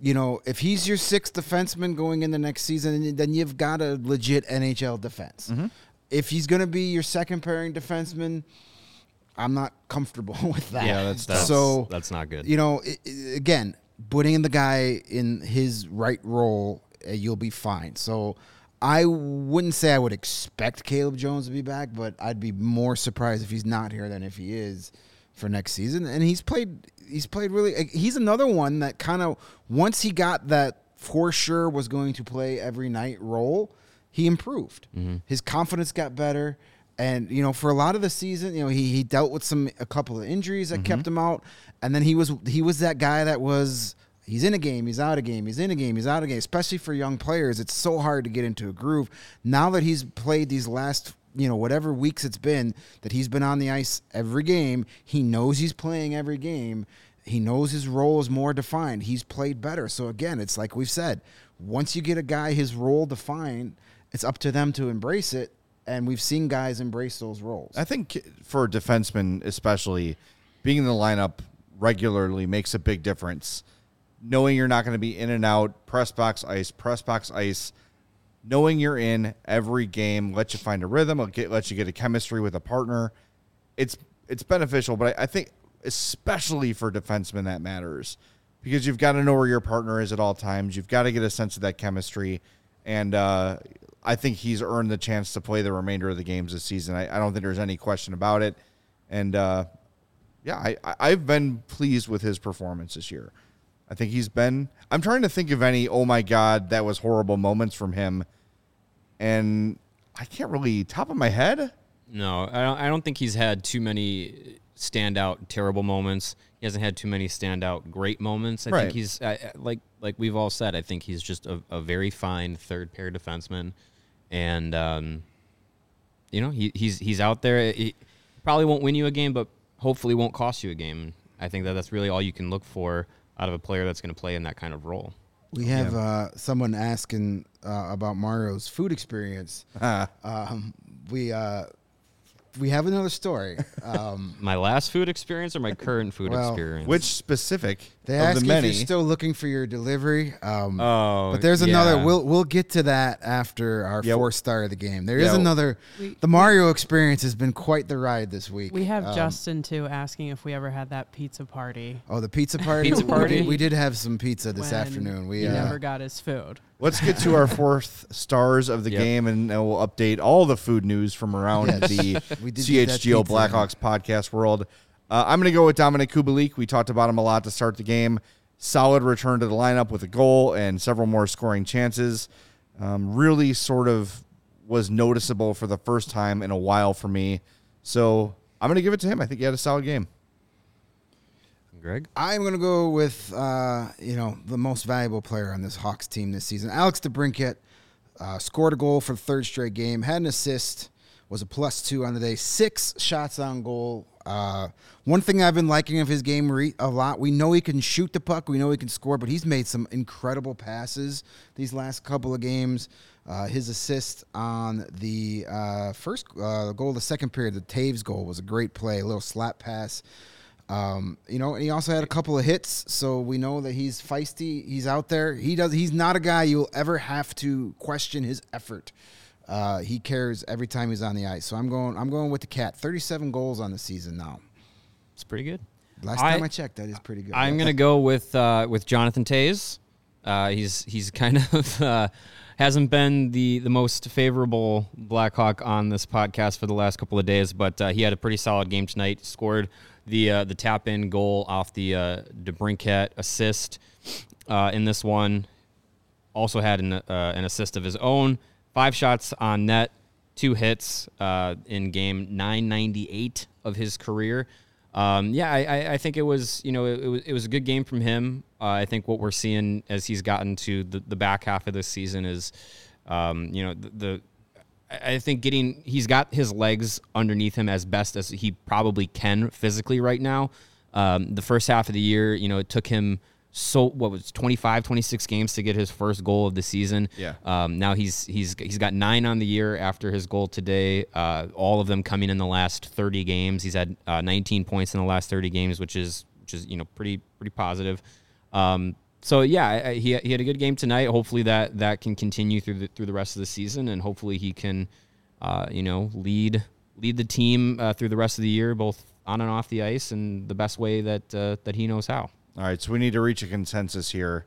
You know, if he's your sixth defenseman going in the next season, then you've got a legit NHL defense.
Mm-hmm.
If he's going to be your second pairing defenseman, I'm not comfortable with that.
Yeah, that's, that's
so
that's not good.
you know, i i again, putting in the guy in his right role, uh, you'll be fine. So I wouldn't say I would expect Caleb Jones to be back, but I'd be more surprised if he's not here than if he is for next season. And he's played, he's played really. He's another one that kind of once he got that for sure was going to play every night role, he improved. Mm-hmm. His confidence got better. And you know, for a lot of the season, you know, he, he dealt with some a couple of injuries that kept mm-hmm. him out, and then he was he was that guy that was he's in a game, he's out of game, he's in a game, he's out of game. Especially for young players, it's so hard to get into a groove. Now that he's played these last you know whatever weeks it's been that he's been on the ice every game, he knows he's playing every game. He knows his role is more defined. He's played better. So again, it's like we've said, once you get a guy his role defined, it's up to them to embrace it. And we've seen guys embrace those roles.
I think for defensemen, especially, being in the lineup regularly makes a big difference. Knowing you're not going to be in and out, press box ice, press box ice, knowing you're in every game lets you find a rhythm, it lets you get a chemistry with a partner. It's it's beneficial, but I, I think especially for defensemen that matters because you've got to know where your partner is at all times. You've got to get a sense of that chemistry, and uh, I think he's earned the chance to play the remainder of the games this season. I, I don't think there's any question about it, and uh, yeah, I, I've been pleased with his performance this year. I think he's been. I'm trying to think of any. Oh my god, that was horrible moments from him, and I can't really top of my head.
No, I don't, I don't think he's had too many standout terrible moments. He hasn't had too many standout great moments. I
Right.
think he's I- like like we've all said. I think he's just a, a very fine third pair defenseman, and um, you know he, he's he's out there. He probably won't win you a game, but hopefully won't cost you a game. I think that that's really all you can look for out of a player that's going to play in that kind of role.
We have uh, someone asking uh, about Mario's food experience. um, we uh, we have another story. Um,
My last food experience or my current food
Well,
experience?
Which specific
they
of
ask
the
if
many?
you're still looking for your delivery. Um,
Oh,
but there's another.
yeah.
We'll we'll get to that after our
Yeah,
fourth star of the game. There is
yeah,
another.
we-
the Mario experience has been quite the ride this week.
We have
Um,
Justin too asking if we ever had that pizza party.
Oh, the pizza party.
Pizza party?
We, we did have some pizza this
when
afternoon. We
he
uh,
never got his food.
Let's get to our fourth stars of the
Yep.
game, and we'll update all the food news from around
Yes.
the
We did eat that
CHGO. Blackhawks podcast world. Uh, I'm going to go with Dominik Kubalik. We talked about him a lot to start the game. Solid return to the lineup with a goal and several more scoring chances. Um, really sort of was noticeable for the first time in a while for me. So I'm going to give it to him. I think he had a solid game.
Greg.
I'm going to go with uh, you know the most valuable player on this Hawks team this season, Alex DeBrincat. Uh, scored a goal for the third straight game, had an assist, was a plus two on the day, six shots on goal. Uh, one thing I've been liking of his game re- a lot, we know he can shoot the puck, we know he can score, but he's made some incredible passes these last couple of games. Uh, his assist on the uh, first uh, goal of the second period, the Toews goal, was a great play, a little slap pass. Um, you know, and he also had a couple of hits, so we know that he's feisty. He's out there. He does. He's not a guy you'll ever have to question his effort. Uh, he cares every time he's on the ice. So I'm going. I'm going with the cat. 37 goals on the season now.
It's pretty good.
Last
I-
time I checked, that is pretty good.
I'm gonna go with uh, with Jonathan Toews. Uh, he's he's kind of uh, hasn't been the the most favorable Blackhawk on this podcast for the last couple of days, but uh, he had a pretty solid game tonight. Scored the uh, the tap in goal off the uh, DeBrincat assist uh, in this one. Also had an uh, an assist of his own. Five shots on net, two hits uh, in game 998 of his career. Um, yeah, I, I, I think it was you know it, it was it was a good game from him. Uh, I think what we're seeing as he's gotten to the, the back half of this season is, um, you know, the, the I think getting he's got his legs underneath him as best as he probably can physically right now. Um, the first half of the year, you know, it took him so what was 25 26 games to get his first goal of the season.
Yeah.
Um, now he's he's he's got 9 on the year after his goal today. Uh, all of them coming in the last 30 games. He's had uh, 19 points in the last 30 games, which is which is, you know, pretty pretty positive. Um, so yeah, he, he had a good game tonight. Hopefully that that can continue through the through the rest of the season, and hopefully he can, uh, you know, lead lead the team uh, through the rest of the year, both on and off the ice, in the best way that uh, that he knows how.
All right, so we need to reach a consensus here.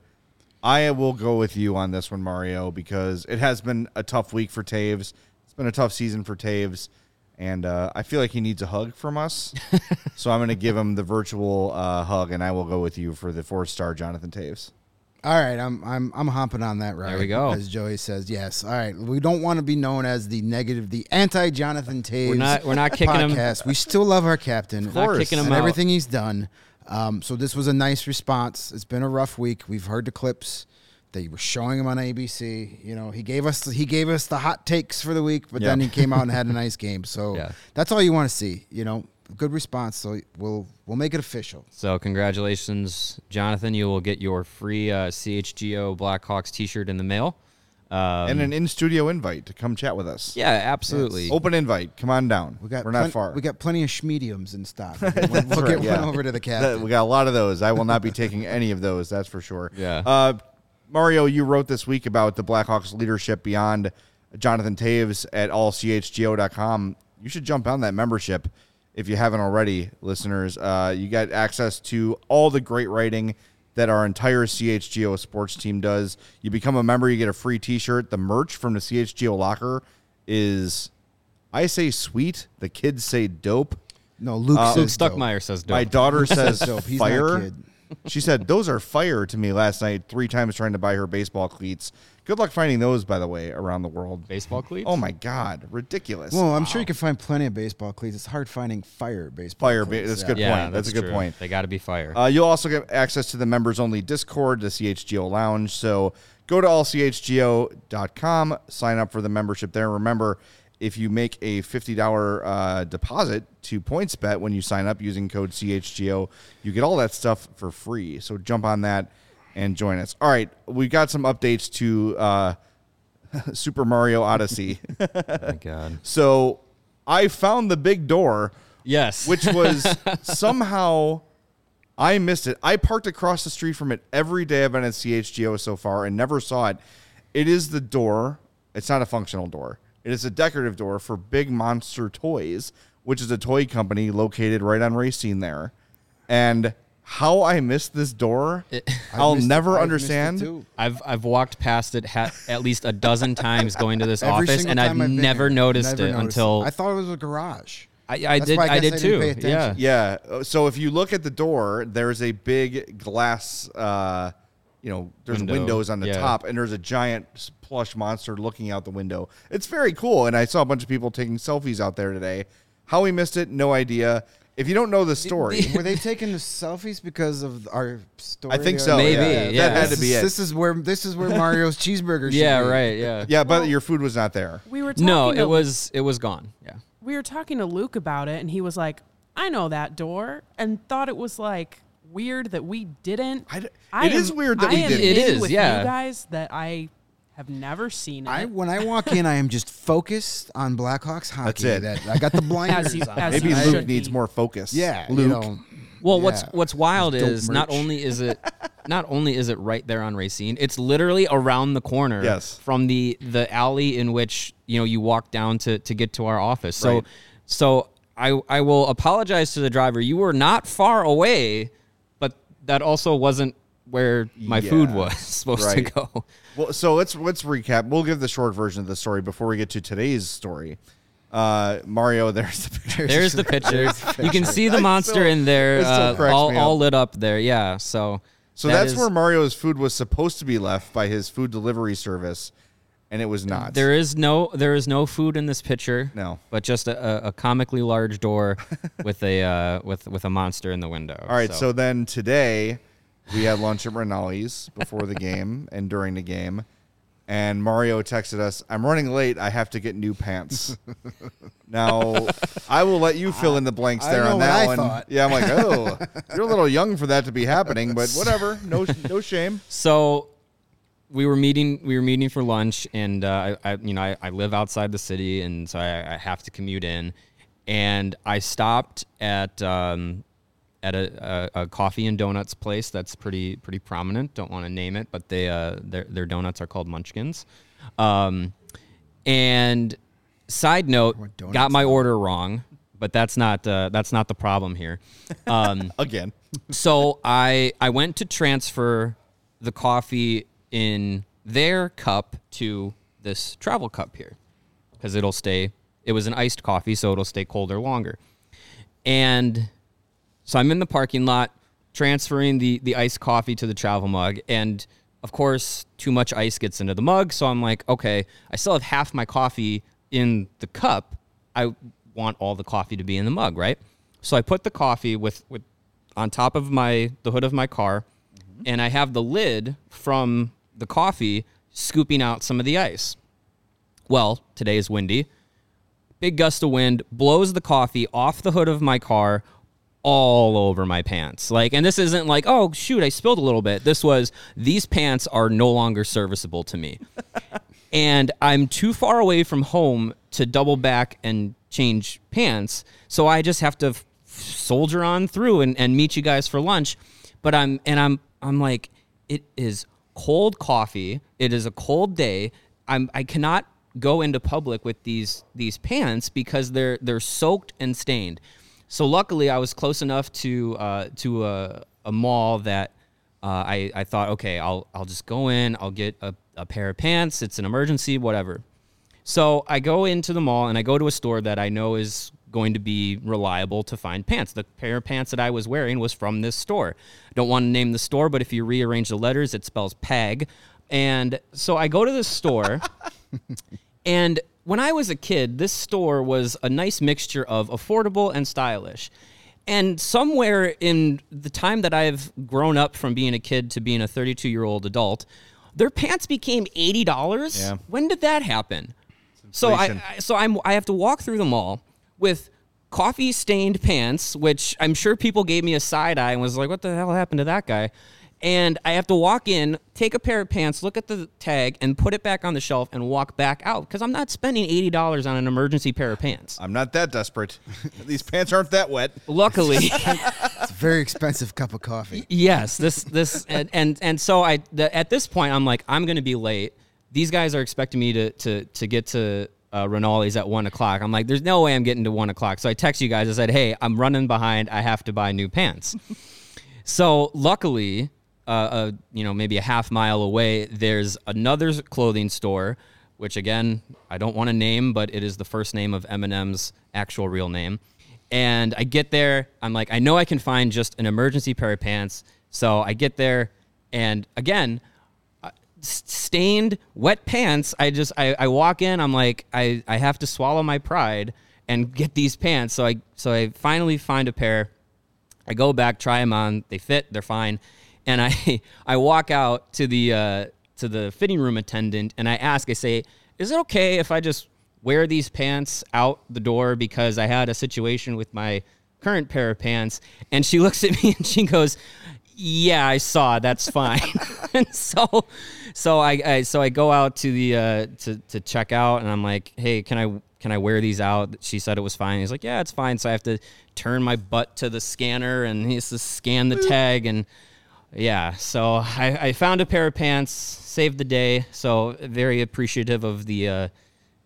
I will go with you on this one, Mario, because it has been a tough week for Toews. It's been a tough season for Toews, and uh, I feel like he needs a hug from us. so I'm going to give him the virtual uh, hug, and I will go with you for the four star Jonathan Toews.
All right, I'm I'm I'm hopping on that ride.
There we go.
As Joey says, yes. All right, we don't want to be known as the negative, the anti Jonathan Toews.
We're not- we're not kicking him-
podcast. We still love our captain. Of
Not kicking him
and
out.
everything he's done. Um, so this was a nice response. It's been a rough week. We've heard the clips. They were showing him on ABC. You know, he gave us he gave us the hot takes for the week, but then he came out and had a nice game. So
Yeah.
that's all you want to see. You know, good response. So we'll we'll make it official.
So congratulations, Jonathan! You will get your free uh, CHGO Blackhawks T-shirt in the mail. Um,
and an in studio invite to come chat with us.
yeah, absolutely.
Open invite. Come on down.
We got
We're
plen-
not far.
We got plenty of schmediums in stock. We'll, we'll
That's
get
yeah.
one over to the
That-
captain.
we got a lot of those. I will not be taking any of those. That's for sure.
Yeah.
Uh, Mario, you wrote this week about the Blackhawks leadership beyond Jonathan Toews at allchgo.com. You should jump on that membership if you haven't already, listeners. Uh, you get access to all the great writing that our entire CHGO sports team does. You become a member, you get a free T-shirt. The merch from the CHGO locker is, I say sweet. The kids say dope.
no, Luke
Uh,
Luke
says dope.
Stuckmeyer says dope.
My daughter says
dope. He's not
fire.
Kid.
She said, Those are fire to me last night, three times trying to buy her baseball cleats. Good luck finding those, by the way, around the world.
Baseball cleats.
Oh my God. Ridiculous.
Well, I'm sure you can find plenty of baseball cleats. It's hard finding fire baseball.
Fire ba-
cleats.
that's
yeah.
good
Yeah,
point. That's a good
true.
point.
They got to be fire.
Uh, you'll also get access to the members only Discord, the CHGO Lounge. So go to allchgo.com, sign up for the membership there. Remember, if you make a $50 uh, deposit to PointsBet when you sign up using code CHGO, you get all that stuff for free. So jump on that and join us. All right, we've got some updates to uh, Super Mario Odyssey.
oh my god.
so I found the big door
Yes.
which was somehow I missed it. I parked across the street from it every day I've been at CHGO so far and never saw it. It is the door. It's not a functional door. It is a decorative door for Big Monster Toys, which is a toy company located right on Racine there. And how I missed this door, I'll
missed
never
I've it
understand.
I've I've walked past it ha- at least a dozen times going to this
Every
office, and I've
time been
never
here.
noticed
Never
it
noticed
until
I thought it was a garage.
I, I did.
I
I, did
I
too. Yeah.
Yeah. uh, So if you look at the door, there's a big glass. Uh, you know, there's
Window.
windows on the
Yeah.
top, and there's a giant s- plush monster looking out the window. It's very cool, and I saw a bunch of people taking selfies out there today. How we missed it, no idea. If you don't know the story,
Were they taking the selfies because of our story?
I think so.
Maybe,
yeah.
yeah.
That had
This
to be
is,
it.
this is where this is where Mario's cheeseburger. should
Yeah.
be.
Right. Yeah.
yeah, but your food was not there.
We were talking
No,
to,
it was it was gone. Yeah.
we were talking to Luke about it, and he was like, "I know that door," and thought it was like weird that we didn't.
I d-
I
it is
am-
weird that
I
we
am
didn't.
It
in
is,
with
yeah.
You guys that I have never seen it.
I when I walk in, I am just focused on Blackhawks hockey.
That's it.
That I got the blinders
you-
on.
as
Maybe
you
Luke needs
be.
more focus.
yeah,
Luke.
You know,
Well, what's
Yeah.
what's wild
Dope
is not
merch.
only is it not only is it right there on Racine, it's literally around the corner
Yes.
from the the alley in which you know you walk down to to get to our office. So
Right.
so I I will apologize to the driver. You were not far away, but that also wasn't where my food
Yeah.
was supposed
Right.
to go.
Well, so let's let's recap. We'll give the short version of the story before we get to today's story. Uh, Mario, there's the picture.
There's the picture. you can see the monster
still-
in there, uh, all, all lit up there. Yeah. So
So
that
that's
is-
where Mario's food was supposed to be left by his food delivery service, and it was not.
There is no there is no food in this picture.
No.
but just a, a- comically large door with a uh, with with a monster in the window.
All right. So. then today we had lunch at Rinaldi's before the game and during the game, and Mario texted us, "I'm running late. I have to get new pants." now I will let you fill in the blanks
I
there
know
on
what
that
I
one.
thought.
Yeah, I'm like, oh, you're a little young for that to be happening, but whatever. No, no shame.
so we were meeting we were meeting for lunch, and uh, I, I you know I, I live outside the city, and so I, I have to commute in, and I stopped at. Um, at a, a, a coffee and donuts place that's pretty pretty prominent. Don't want to name it, but they uh, their their donuts are called Munchkins. Um, and side note, got my order wrong, but that's not uh, that's not the problem here. Um,
Again,
so I I went to transfer the coffee in their cup to this travel cup here because it'll stay. It was an iced coffee, so it'll stay colder longer. And so I'm in the parking lot transferring the the iced coffee to the travel mug, and of course, too much ice gets into the mug. So I'm like, okay, I still have half my coffee in the cup. I want all the coffee to be in the mug, right? So I put the coffee with with on top of my the hood of my car, mm-hmm. and I have the lid from the coffee scooping out some of the ice. Well, today is windy. Big gust of wind blows the coffee off the hood of my car all over my pants. Like, and this isn't like, oh, shoot, I spilled a little bit. This was, these pants are no longer serviceable to me. and I'm too far away from home to double back and change pants. So I just have to f- soldier on through and, and meet you guys for lunch. But I'm, and I'm, I'm like, it is cold coffee. It is a cold day. I'm, I cannot go into public with these these pants because they're they're soaked and stained. So luckily, I was close enough to uh, to a, a mall that uh, I I thought, okay, I'll I'll just go in, I'll get a, a pair of pants. It's an emergency, whatever. So I go into the mall and I go to a store that I know is going to be reliable to find pants. The pair of pants that I was wearing was from this store. I don't want to name the store, but if you rearrange the letters, it spells PAG. And so I go to the store, and when I was a kid, this store was a nice mixture of affordable and stylish. And somewhere in the time that I've grown up from being a kid to being a 32 year old adult, their pants became $80.
Yeah.
When did that happen? So I. I so I'm I have to walk through the mall with coffee stained pants, which I'm sure people gave me a side eye and was like, "What the hell happened to that guy?" And I have to walk in, take a pair of pants, look at the tag, and put it back on the shelf and walk back out because I'm not spending eighty dollars on an emergency pair of pants.
I'm not that desperate. These pants aren't that wet.
Luckily,
It's a very expensive cup of coffee.
yes, this this and and, and so I the, at this point I'm like I'm gonna be late. These guys are expecting me to to to get to uh, Rinaldi's at one o'clock. I'm like, there's no way I'm getting to one o'clock. So I text you guys. I said, hey, I'm running behind. I have to buy new pants. so luckily, uh, uh, you know, maybe a half mile away, there's another clothing store, which again I don't want to name, but it is the first name of Eminem's actual real name. And I get there, I'm like, I know I can find just an emergency pair of pants. So I get there, and again, uh, stained, wet pants. I just, I, I walk in, I'm like, I, I have to swallow my pride and get these pants. So I, so I finally find a pair. I go back, try them on. They fit. They're fine. And I I walk out to the uh, to the fitting room attendant and I ask. I say, "Is it okay if I just wear these pants out the door because I had a situation with my current pair of pants?" And she looks at me and she goes, "Yeah, I saw. That's fine." and so so I, I so I go out to the uh, to to check out and I'm like, "Hey, can I can I wear these out? She said it was fine. He's like, yeah, it's fine. So I have to turn my butt to the scanner and he has to scan the tag. And yeah, so I, I found a pair of pants, saved the day. So very appreciative of the, uh,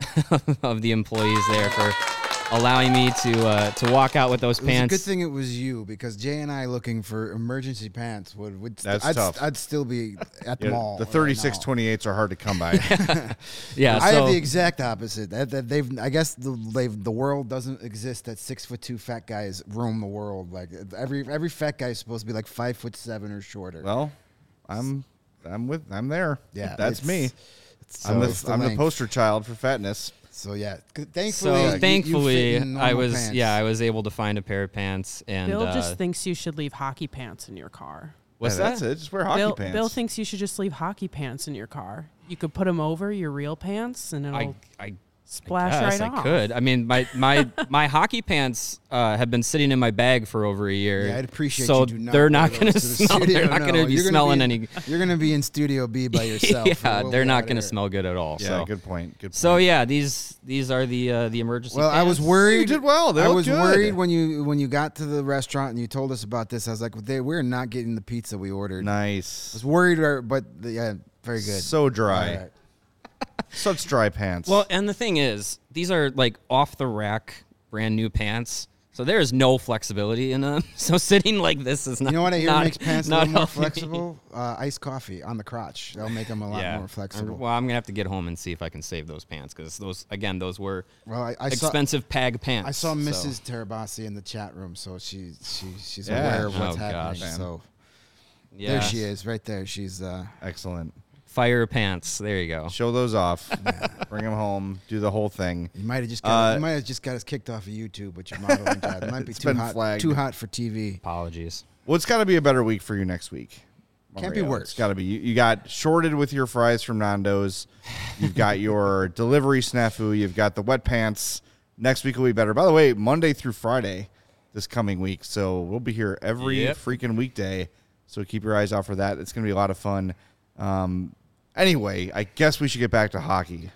of the employees there for allowing me to, uh, to walk out with those
It was a
pants.
good thing it was you because Jay and I looking for emergency pants would would st-
That's
I'd,
tough.
I'd still be at the
Yeah,
mall.
the
right now.
3628s are hard to come by.
Yeah.
I
so,
have the exact opposite. That, that they've, I guess, the, they've, the world doesn't exist that six foot two fat guys roam the world. Like every every fat guy is supposed to be like five foot seven or shorter.
well, I'm I'm with I'm there.
yeah,
that's
it's-
me.
it's-
I'm
so
the
it's
I'm the
length.
poster child for fatness.
So yeah, g-
so
thankfully, you- you
thankfully I was,
pants.
yeah, I was able to find a pair of pants and,
Bill
uh,
just thinks you should leave hockey pants in your car.
what's
Yeah,
that?
That's it. Just wear hockey
Bill,
pants.
Bill thinks you should just leave hockey pants in your car. You could put them over your real pants, and it'll
I, I
splash
Yes,
right
I
off.
could. I mean, my my my hockey pants uh, have been sitting in my bag for over a year.
Yeah, I'd appreciate
so
you do not
they're not going to
to the
smell.
studio.
They're not
No,
going to be
you're gonna
smelling
be-
any.
You're gonna be in Studio B by yourself.
yeah, they're not going to smell good at all.
yeah,
so
good point. Good. Point.
so yeah, these these are the uh, the emergency.
Well, I was worried.
You did well. They
I was
good.
worried when you when you got to the restaurant and you told us about this. I was like, they, we're not getting the pizza we ordered.
Nice.
I was worried, but the- yeah, very good.
So dry.
All right.
Such dry pants.
Well, and the thing is, these are like off the rack, brand new pants. So there is no flexibility in them. So sitting like this is not.
You know what I hear
not,
makes pants a
not
little more
helping
flexible? Uh, iced coffee on the crotch. That'll make them a lot
Yeah.
more flexible.
Well, I'm gonna have to get home and see if I can save those pants because those again, those were
Well, I, I saw
expensive pag pants.
I saw
so-
Mrs. Tirabassi in the chat room, so she she she's
Yeah.
aware of what's
Oh,
happening.
gosh.
So
Yeah.
there she is, right there. She's uh,
Excellent.
Fire pants. There you go.
Show those off. Bring them home. Do the whole thing.
you might have just got
Uh,
you might have just got us kicked off of YouTube with your modeling job. It might be
It's
too
been
hot
flagged.
too hot for TV.
Apologies.
Well, it's got to be a better week for you next week.
Can't be worse.
It's got to be. You, you got shorted with your fries from Nando's. You've got your delivery snafu. You've got the wet pants. Next week will be better. By the way, Monday through Friday this coming week. So we'll be here every
Yep.
freaking weekday. So keep your eyes out for that. It's going to be a lot of fun. Um, anyway, I guess we should get back to hockey.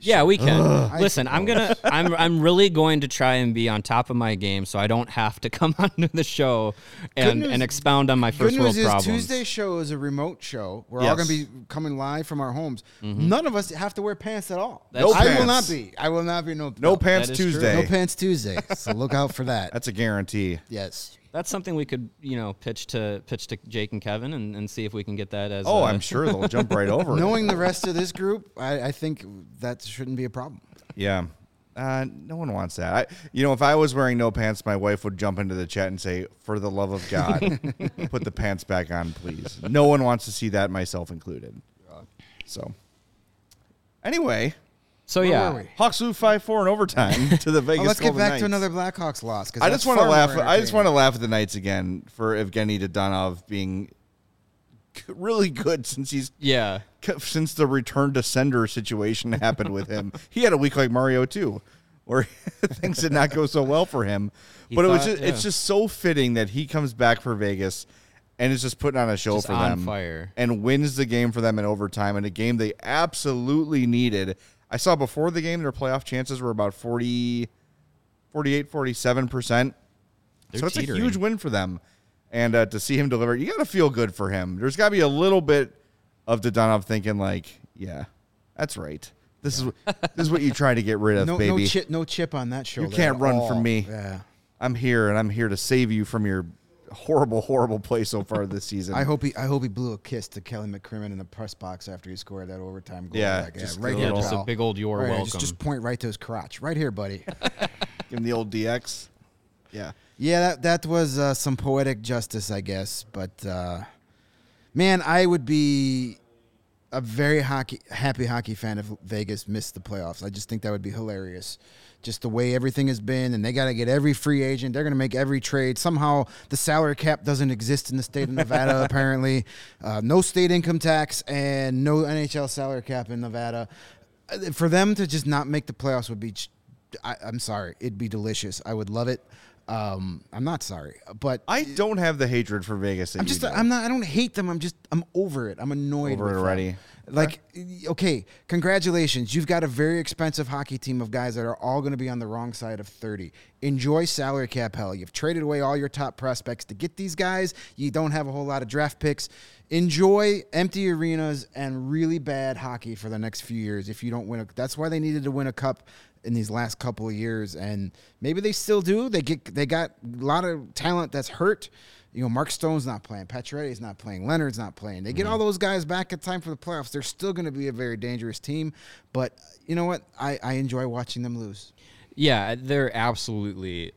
Yeah, we can.
I
Listen, I'm gonna. I'm. I'm really going to try and be on top of my game, so I don't have to come onto the show and,
news-
and expound on my
Good
first world
news is
problems.
Tuesday's show is a remote show. We're all going to be coming live from our homes. Mm-hmm. None of us have to wear pants at all.
That's
I
true.
will not be. I will not be. No,
No pants
that is true.
Tuesday.
No pants Tuesday. So look out for that.
That's a guarantee.
yes.
That's something we could, you know, pitch to pitch to Jake and Kevin and, and see if we can get that as.
Oh, I'm sure they'll jump right over. it.
Knowing the rest of this group, I, I think that shouldn't be a problem.
Yeah. Uh, no one wants that. I, you know, if I was wearing no pants, my wife would jump into the chat and say, "For the love of God, put the pants back on, please." No one wants to see that, myself included. So, anyway,
So
Where
yeah,
were we?
Hawks lose five four in overtime to the Vegas.
Oh, let's get
Golden
back
Knights.
to another Blackhawks loss. 'cause
I
that's
just want to
far
laugh.
more
I just want to laugh at the Knights again for Evgeny Dadonov being really good since he's
yeah.
since the return to sender situation happened with him. He had a week like Mario too, where things did not go so well for him.
He
but it was
thought-
just,
yeah.
it's just so fitting that he comes back for Vegas and is just putting on a show
Just
for
on
them
fire.
and wins the game for them in overtime in a game they absolutely needed. I saw before the game their playoff chances were about 40 48 47%.
They're
so it's a huge win for them. And uh, to see him deliver, you got to feel good for him. There's got to be a little bit of Dadonov thinking like, yeah, that's right. This is this is what you try to get rid of,
no,
baby.
no chip, no chip on that shoulder.
You can't
at
run
all.
from me.
Yeah.
I'm here and I'm here to save you from your horrible, horrible play so far this season.
I hope he, I hope he blew a kiss to Kelly McCrimmon in the press box after he scored that overtime goal.
Yeah,
Like,
just
right
a
here,
just a
pal.
big old you're
Right,
welcome.
Just, just point right to his crotch, right here, buddy.
Give him the old DX. Yeah.
Yeah, that that was uh, some poetic justice, I guess. But uh, man, I would be a very hockey happy hockey fan if Vegas missed the playoffs. I just think that would be hilarious. Just the way everything has been, and they got to get every free agent. They're going to make every trade. Somehow, the salary cap doesn't exist in the state of Nevada. apparently, uh, no state income tax and no NHL salary cap in Nevada. Uh, For them to just not make the playoffs would be I, I'm sorry. It'd be delicious. I would love it. Um, I'm not sorry, but
I don't have the hatred for Vegas. That
I'm
you
just.
do.
I'm not. I don't hate them. I'm just. I'm over it. I'm annoyed.
Over
with
it
them.
already.
Like, okay, congratulations. You've got a very expensive hockey team of guys that are all going to be on the wrong side of 30. Enjoy salary cap hell. You've traded away all your top prospects to get these guys. You don't have a whole lot of draft picks. Enjoy empty arenas and really bad hockey for the next few years if you don't win a that's why they needed to win a cup in these last couple of years and maybe they still do. They get they got a lot of talent that's hurt. You know, Mark Stone's not playing, Pacioretty's not playing, Leonard's not playing. They get all those guys back in time for the playoffs. They're still going to be a very dangerous team, but you know what? I, I enjoy watching them lose.
Yeah, they're absolutely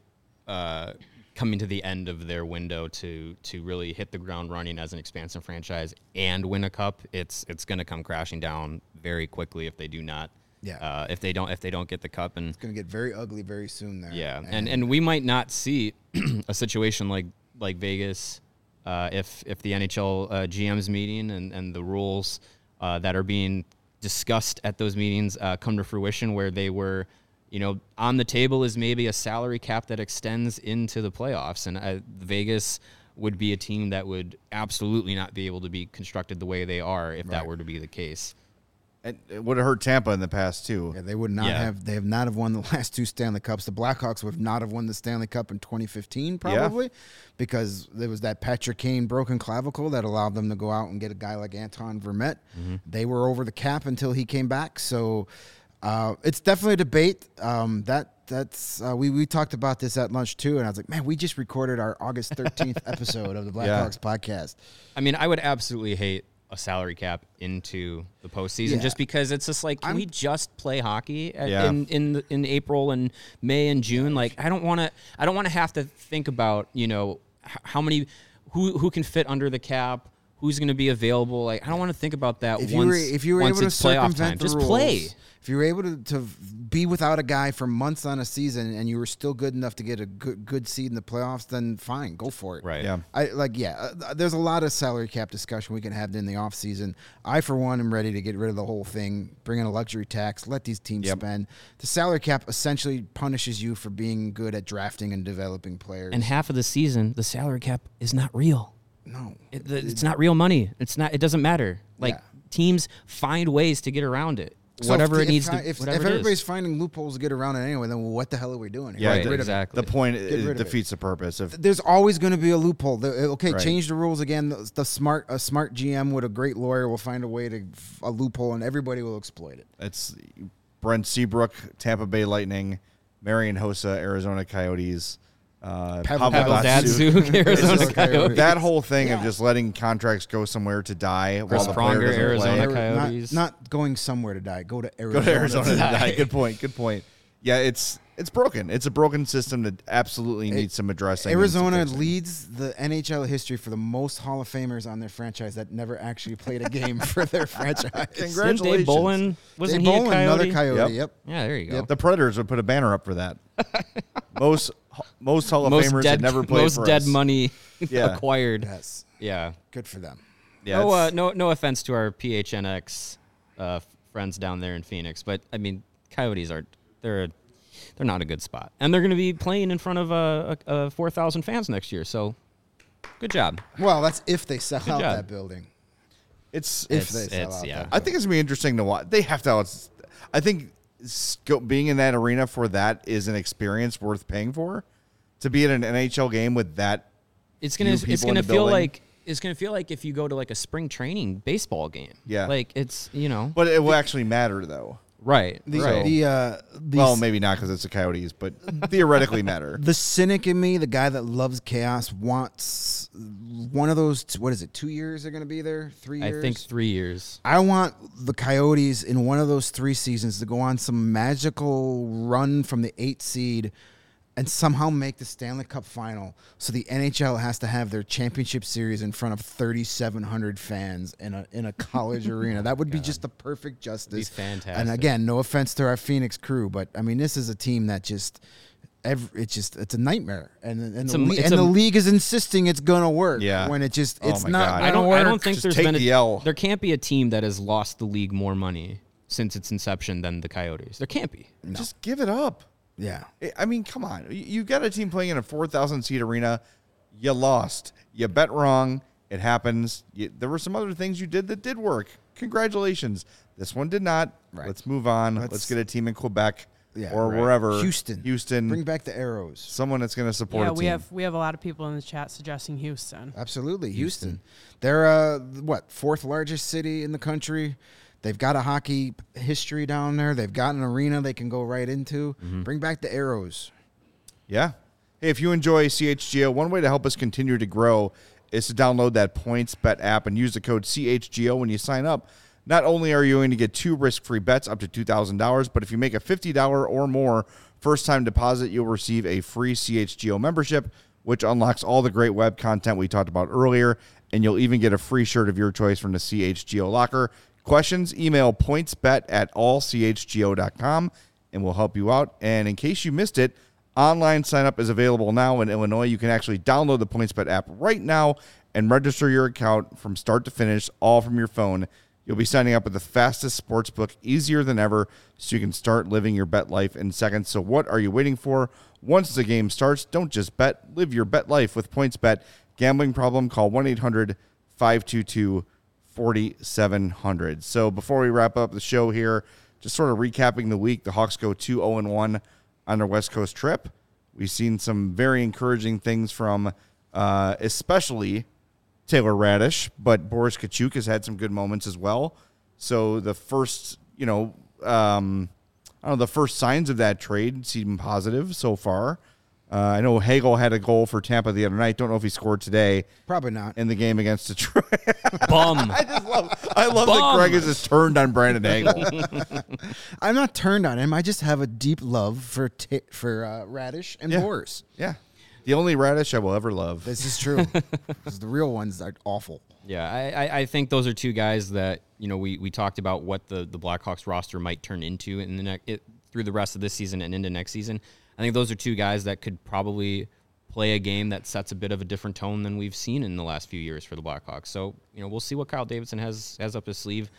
uh, coming to the end of their window to to really hit the ground running as an expansive franchise and win a cup. It's it's going to come crashing down very quickly if they do not.
Yeah.
Uh, if they don't if they don't get the cup and
It's going to get very ugly very soon there.
yeah, and and we might not see a situation like like Vegas uh, if if the NHL uh, GM's meeting and and the rules uh, that are being discussed at those meetings uh, come to fruition, where they were, you know, on the table is maybe a salary cap that extends into the playoffs, and uh, Vegas would be a team that would absolutely not be able to be constructed the way they are if that were to be the case.
And it would have hurt Tampa in the past too.
Yeah, they would not
Yeah.
have. They have not have won the last two Stanley Cups. The Blackhawks would not have won the Stanley Cup in 2015, probably, because there was that Patrick Kane broken clavicle that allowed them to go out and get a guy like Anton Vermette. They were over the cap until he came back. So uh, it's definitely a debate. Um, that that's uh, we we talked about this at lunch too, and I was like, man, we just recorded our August 13th episode of the Blackhawks podcast.
I mean, I would absolutely hate a salary cap into the postseason
Yeah.
just because it's just like, can
I'm-
we just play hockey at,
Yeah.
in in the- in April and May and June? Like, I don't want to. I don't want to have to think about you know how many who who can fit under the cap. Who's going to be available? Like, I don't want to think about that
if you
once,
were if you were able to
it's playoff
circumvent
time.
the
Just
rules,
play.
if you were able to, to be without a guy for months on a season and you were still good enough to get a good good seed in the playoffs, then fine, go for it.
Right.
Yeah.
I like yeah. Uh, there's a lot of salary cap discussion we can have in the off season. I for one am ready to get rid of the whole thing, bring in a luxury tax, let these teams
Yep.
spend. The salary cap essentially punishes you for being good at drafting and developing players.
And half of the season, the salary cap is not real.
No,
It, the, it's not real money. It's not. It doesn't matter. Like
Yeah.
teams find ways to get around it.
So
whatever
if,
it needs
if,
to.
If, if everybody's finding loopholes to get around it anyway, then what the hell are we doing? Here?
Yeah,
Right,
the,
exactly.
The point
rid
it
of it.
defeats the purpose of
there's always going to be a loophole. The- uh, okay,
Right.
change the rules again. The, the smart a smart GM with a great lawyer will find a way to a loophole, and everybody will exploit it.
it's Brent Seabrook, Tampa Bay Lightning, Marian Hossa, Arizona Coyotes, uh,
Pavel
Pavel
Pavel
Datsyuk.
Datsuk, Arizona
Arizona
Coyotes.
Coyotes.
that whole thing of just letting contracts go somewhere to die while
Chris
the player
Pronger,
doesn't
Arizona
play.
Coyotes.
Not, not going somewhere to die. Go to Arizona.
Go to Arizona to
die.
die. Good point. Good point. yeah, it's it's broken. It's a broken system that absolutely needs some addressing. and some
Arizona leads the NHL history for the most Hall of Famers on their franchise that never actually played a game for their franchise.
Congratulations.
Dave Bolland wasn't
Dave
he
Bolland,
a coyote?
another coyote.
Yep.
Yep.
Yeah, there you go.
The Predators would put a banner up for that. most most Hall of
most
Famers
dead,
that never played
most
for
dead
us.
money
Yeah.
acquired.
Yes.
Yeah.
Good for them.
Yeah,
no, uh, no, no offense to our PHNX uh, friends down there in Phoenix, but I mean, Coyotes are they're they're not a good spot, and they're going to be playing in front of uh, uh, uh, four thousand fans next year. So, good job.
Well, that's if they sell out
job.
that building.
it's
If
It's-
they sell
it's-
out
yeah.
that
I think it's gonna be interesting to watch. They have to. I think s- go- being in that arena for that is an experience worth paying for. To be at an NHL game with that,
It's gonna it's gonna feel
building.
like it's gonna feel like if you go to like a spring training baseball game.
Yeah.
like it's you know
but it will actually matter though.
Right.
The,
right.
the, uh, the
Well, maybe not because it's the Coyotes, but theoretically matter.
the cynic in me, the guy that loves chaos, wants one of those. What is it? Two years they're going to be there. Three
I think three years.
I want the Coyotes in one of those three seasons to go on some magical run from the eight seed and somehow make the Stanley Cup final. So the NHL has to have their championship series in front of 3,700 fans in a in a college arena. That would be oh just the perfect justice. And
fantastic.
again, no offense to our Phoenix crew, but I mean, this is a team that just. Every, it's just it's a nightmare, and and, the,
a-
le-
it's
and
a-
the league is insisting it's gonna work.
Yeah.
when it just
Oh
it's
my
not.
I don't.
gonna
I don't think
Just
there's been a,
the L.
there can't be a team that has lost the league more money since its inception than the Coyotes. There can't be.
Just give it up.
Yeah,
I- I mean, come on. You- You got a team playing in a 4,000 seat arena. You lost. You bet wrong. It happens. You, there were some other things you did that did work. Congratulations. This one did not.
Right.
Let's move on. Let's,
Let's-
get a team in Quebec
Yeah,
or
right.
wherever.
Houston.
Houston.
Bring back the arrows.
someone that's going to support
Yeah,
a
we have we have a lot of people in the chat suggesting Houston.
Absolutely, Houston. They're uh, what fourth largest city in the country. They've got a hockey history down there. They've got an arena they can go right into.
Mm-hmm.
Bring back the arrows.
Yeah. Hey, if you enjoy CHGO, one way to help us continue to grow is to download that PointsBet app and use the code CHGO when you sign up. Not only are you going to get two risk-free bets up to $2,000, but if you make a $50 or more first-time deposit, you'll receive a free CHGO membership, which unlocks all the great web content we talked about earlier, and you'll even get a free shirt of your choice from the CHGO locker. Questions? Email pointsbet at allchgo.com, and we'll help you out. And in case you missed it, Online sign up is available now in Illinois. You can actually download the PointsBet app right now and register your account from start to finish, all from your phone. You'll be signing up with the fastest sports book, easier than ever, so you can start living your bet life in seconds. So, what are you waiting for? Once the game starts, don't just bet, live your bet life with PointsBet. Gambling problem? Call 1 800 522 4700. So, before we wrap up the show here, just sort of recapping the week, the Hawks go 2 0 1 on their West Coast trip. We've seen some very encouraging things from, uh, especially Taylor Raddysh, but Boris Katchouk has had some good moments as well. So the first, you know, um, I don't know, the first signs of that trade seem positive so far. Uh, I know Hagel had a goal for Tampa the other night. Don't know if he scored today
Probably not.
in the game against Detroit.
Bum.
I just love, I love that
Bum.
Greg is just turned on Brandon Hagel.
I'm not turned on him. I just have a deep love for ta for uh, Raddysh and
Yeah.
Boris.
yeah, the only Raddysh I will ever love.
This is true. 'Cause the real ones are awful.
Yeah, I, I, I think those are two guys that you know we, we talked about what the, the Blackhawks roster might turn into in the next through the rest of this season and into next season. I think those are two guys that could probably play a game that sets a bit of a different tone than we've seen in the last few years for the Blackhawks. So you know we'll see what Kyle Davidson has has up his sleeve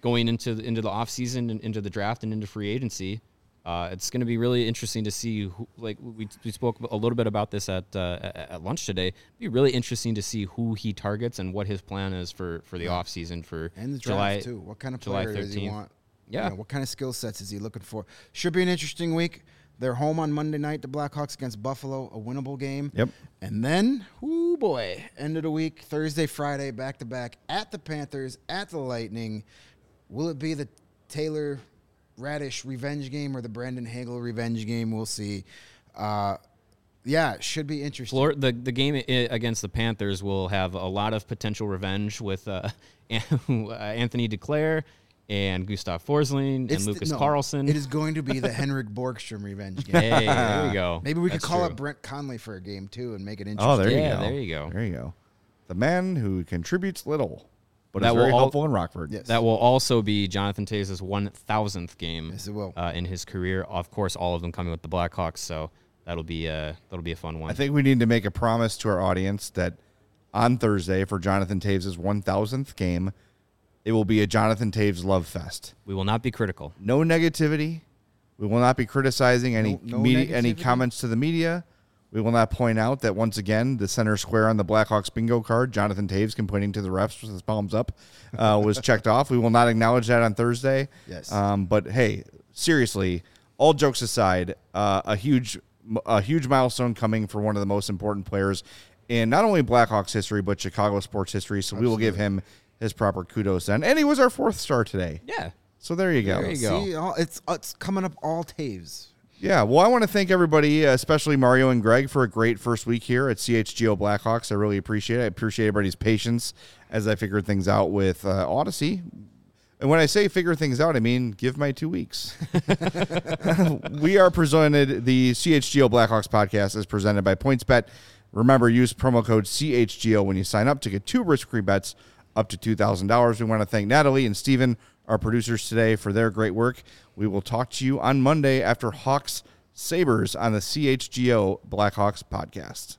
going into the, into the offseason and into the draft and into free agency. Uh, it's going to be really interesting to see. Who, like we, we spoke a little bit about this at uh, at lunch today. It'd be really interesting to see who he targets and what his plan is for for the offseason for
And the draft
July
too. What kind of player does he want?
Yeah.
You know, what kind of skill sets is he looking for? Should be an interesting week. They're home on Monday night, the Blackhawks against Buffalo, a winnable game.
Yep.
And then, whoo boy, end of the week, Thursday, Friday, back to back at the Panthers, at the Lightning. Will it be the Taylor Raddysh revenge game or the Brandon Hagel revenge game? We'll see. Uh, yeah, it should be interesting.
The the game against the Panthers will have a lot of potential revenge with uh, Anthony Duclair and Gustav Forsling and
It's the-
Lucas
no,
Carlsson.
It is going to be the Henrik Borgstrom revenge game.
Hey, there we go.
Maybe we could call
true.
up Brett Connolly for a game too and make it interesting.
Oh, there you
Yeah,
go.
there you go.
There you go. The man who contributes little, but
That
is very
all-
helpful in Rockford.
Yes.
That will also be Jonathan Toews' 1,000th game
Yes, it will.
Uh, in his career. Of course, all of them coming with the Blackhawks, so that'll be uh, that'll be a fun one.
I think we need to make a promise to our audience that on Thursday for Jonathan Toews' 1000th game, it will be a Jonathan Toews love fest.
we will not be critical.
No negativity. We will not be criticizing any
No- no
media, any comments to the media. We will not point out that once again the center square on the Blackhawks bingo card, Jonathan Toews can pointing to the refs with his palms up, uh, was checked off. We will not acknowledge that on Thursday.
Yes.
Um, but hey, seriously, all jokes aside, uh, a huge a huge milestone coming for one of the most important players in not only Blackhawks history but Chicago sports history. So we will give him his proper kudos then. And he was our fourth star today.
Yeah.
So there you go.
There you go.
See, all, it's it's coming up all Toews.
Yeah, well, I want to thank everybody, uh, especially Mario and Greg, for a great first week here at CHGO Blackhawks. I really appreciate it. I appreciate everybody's patience as I figured things out with uh, Odyssey. And when I say figure things out, I mean give my two weeks. we are presented, the CHGO Blackhawks podcast is presented by PointsBet. Remember, use promo code CHGO when you sign up to get two risk free bets up to $2,000. We want to thank Natalie and Steven, our producers today, for their great work. We will talk to you on Monday after Hawks Sabres on the CHGO Blackhawks podcast.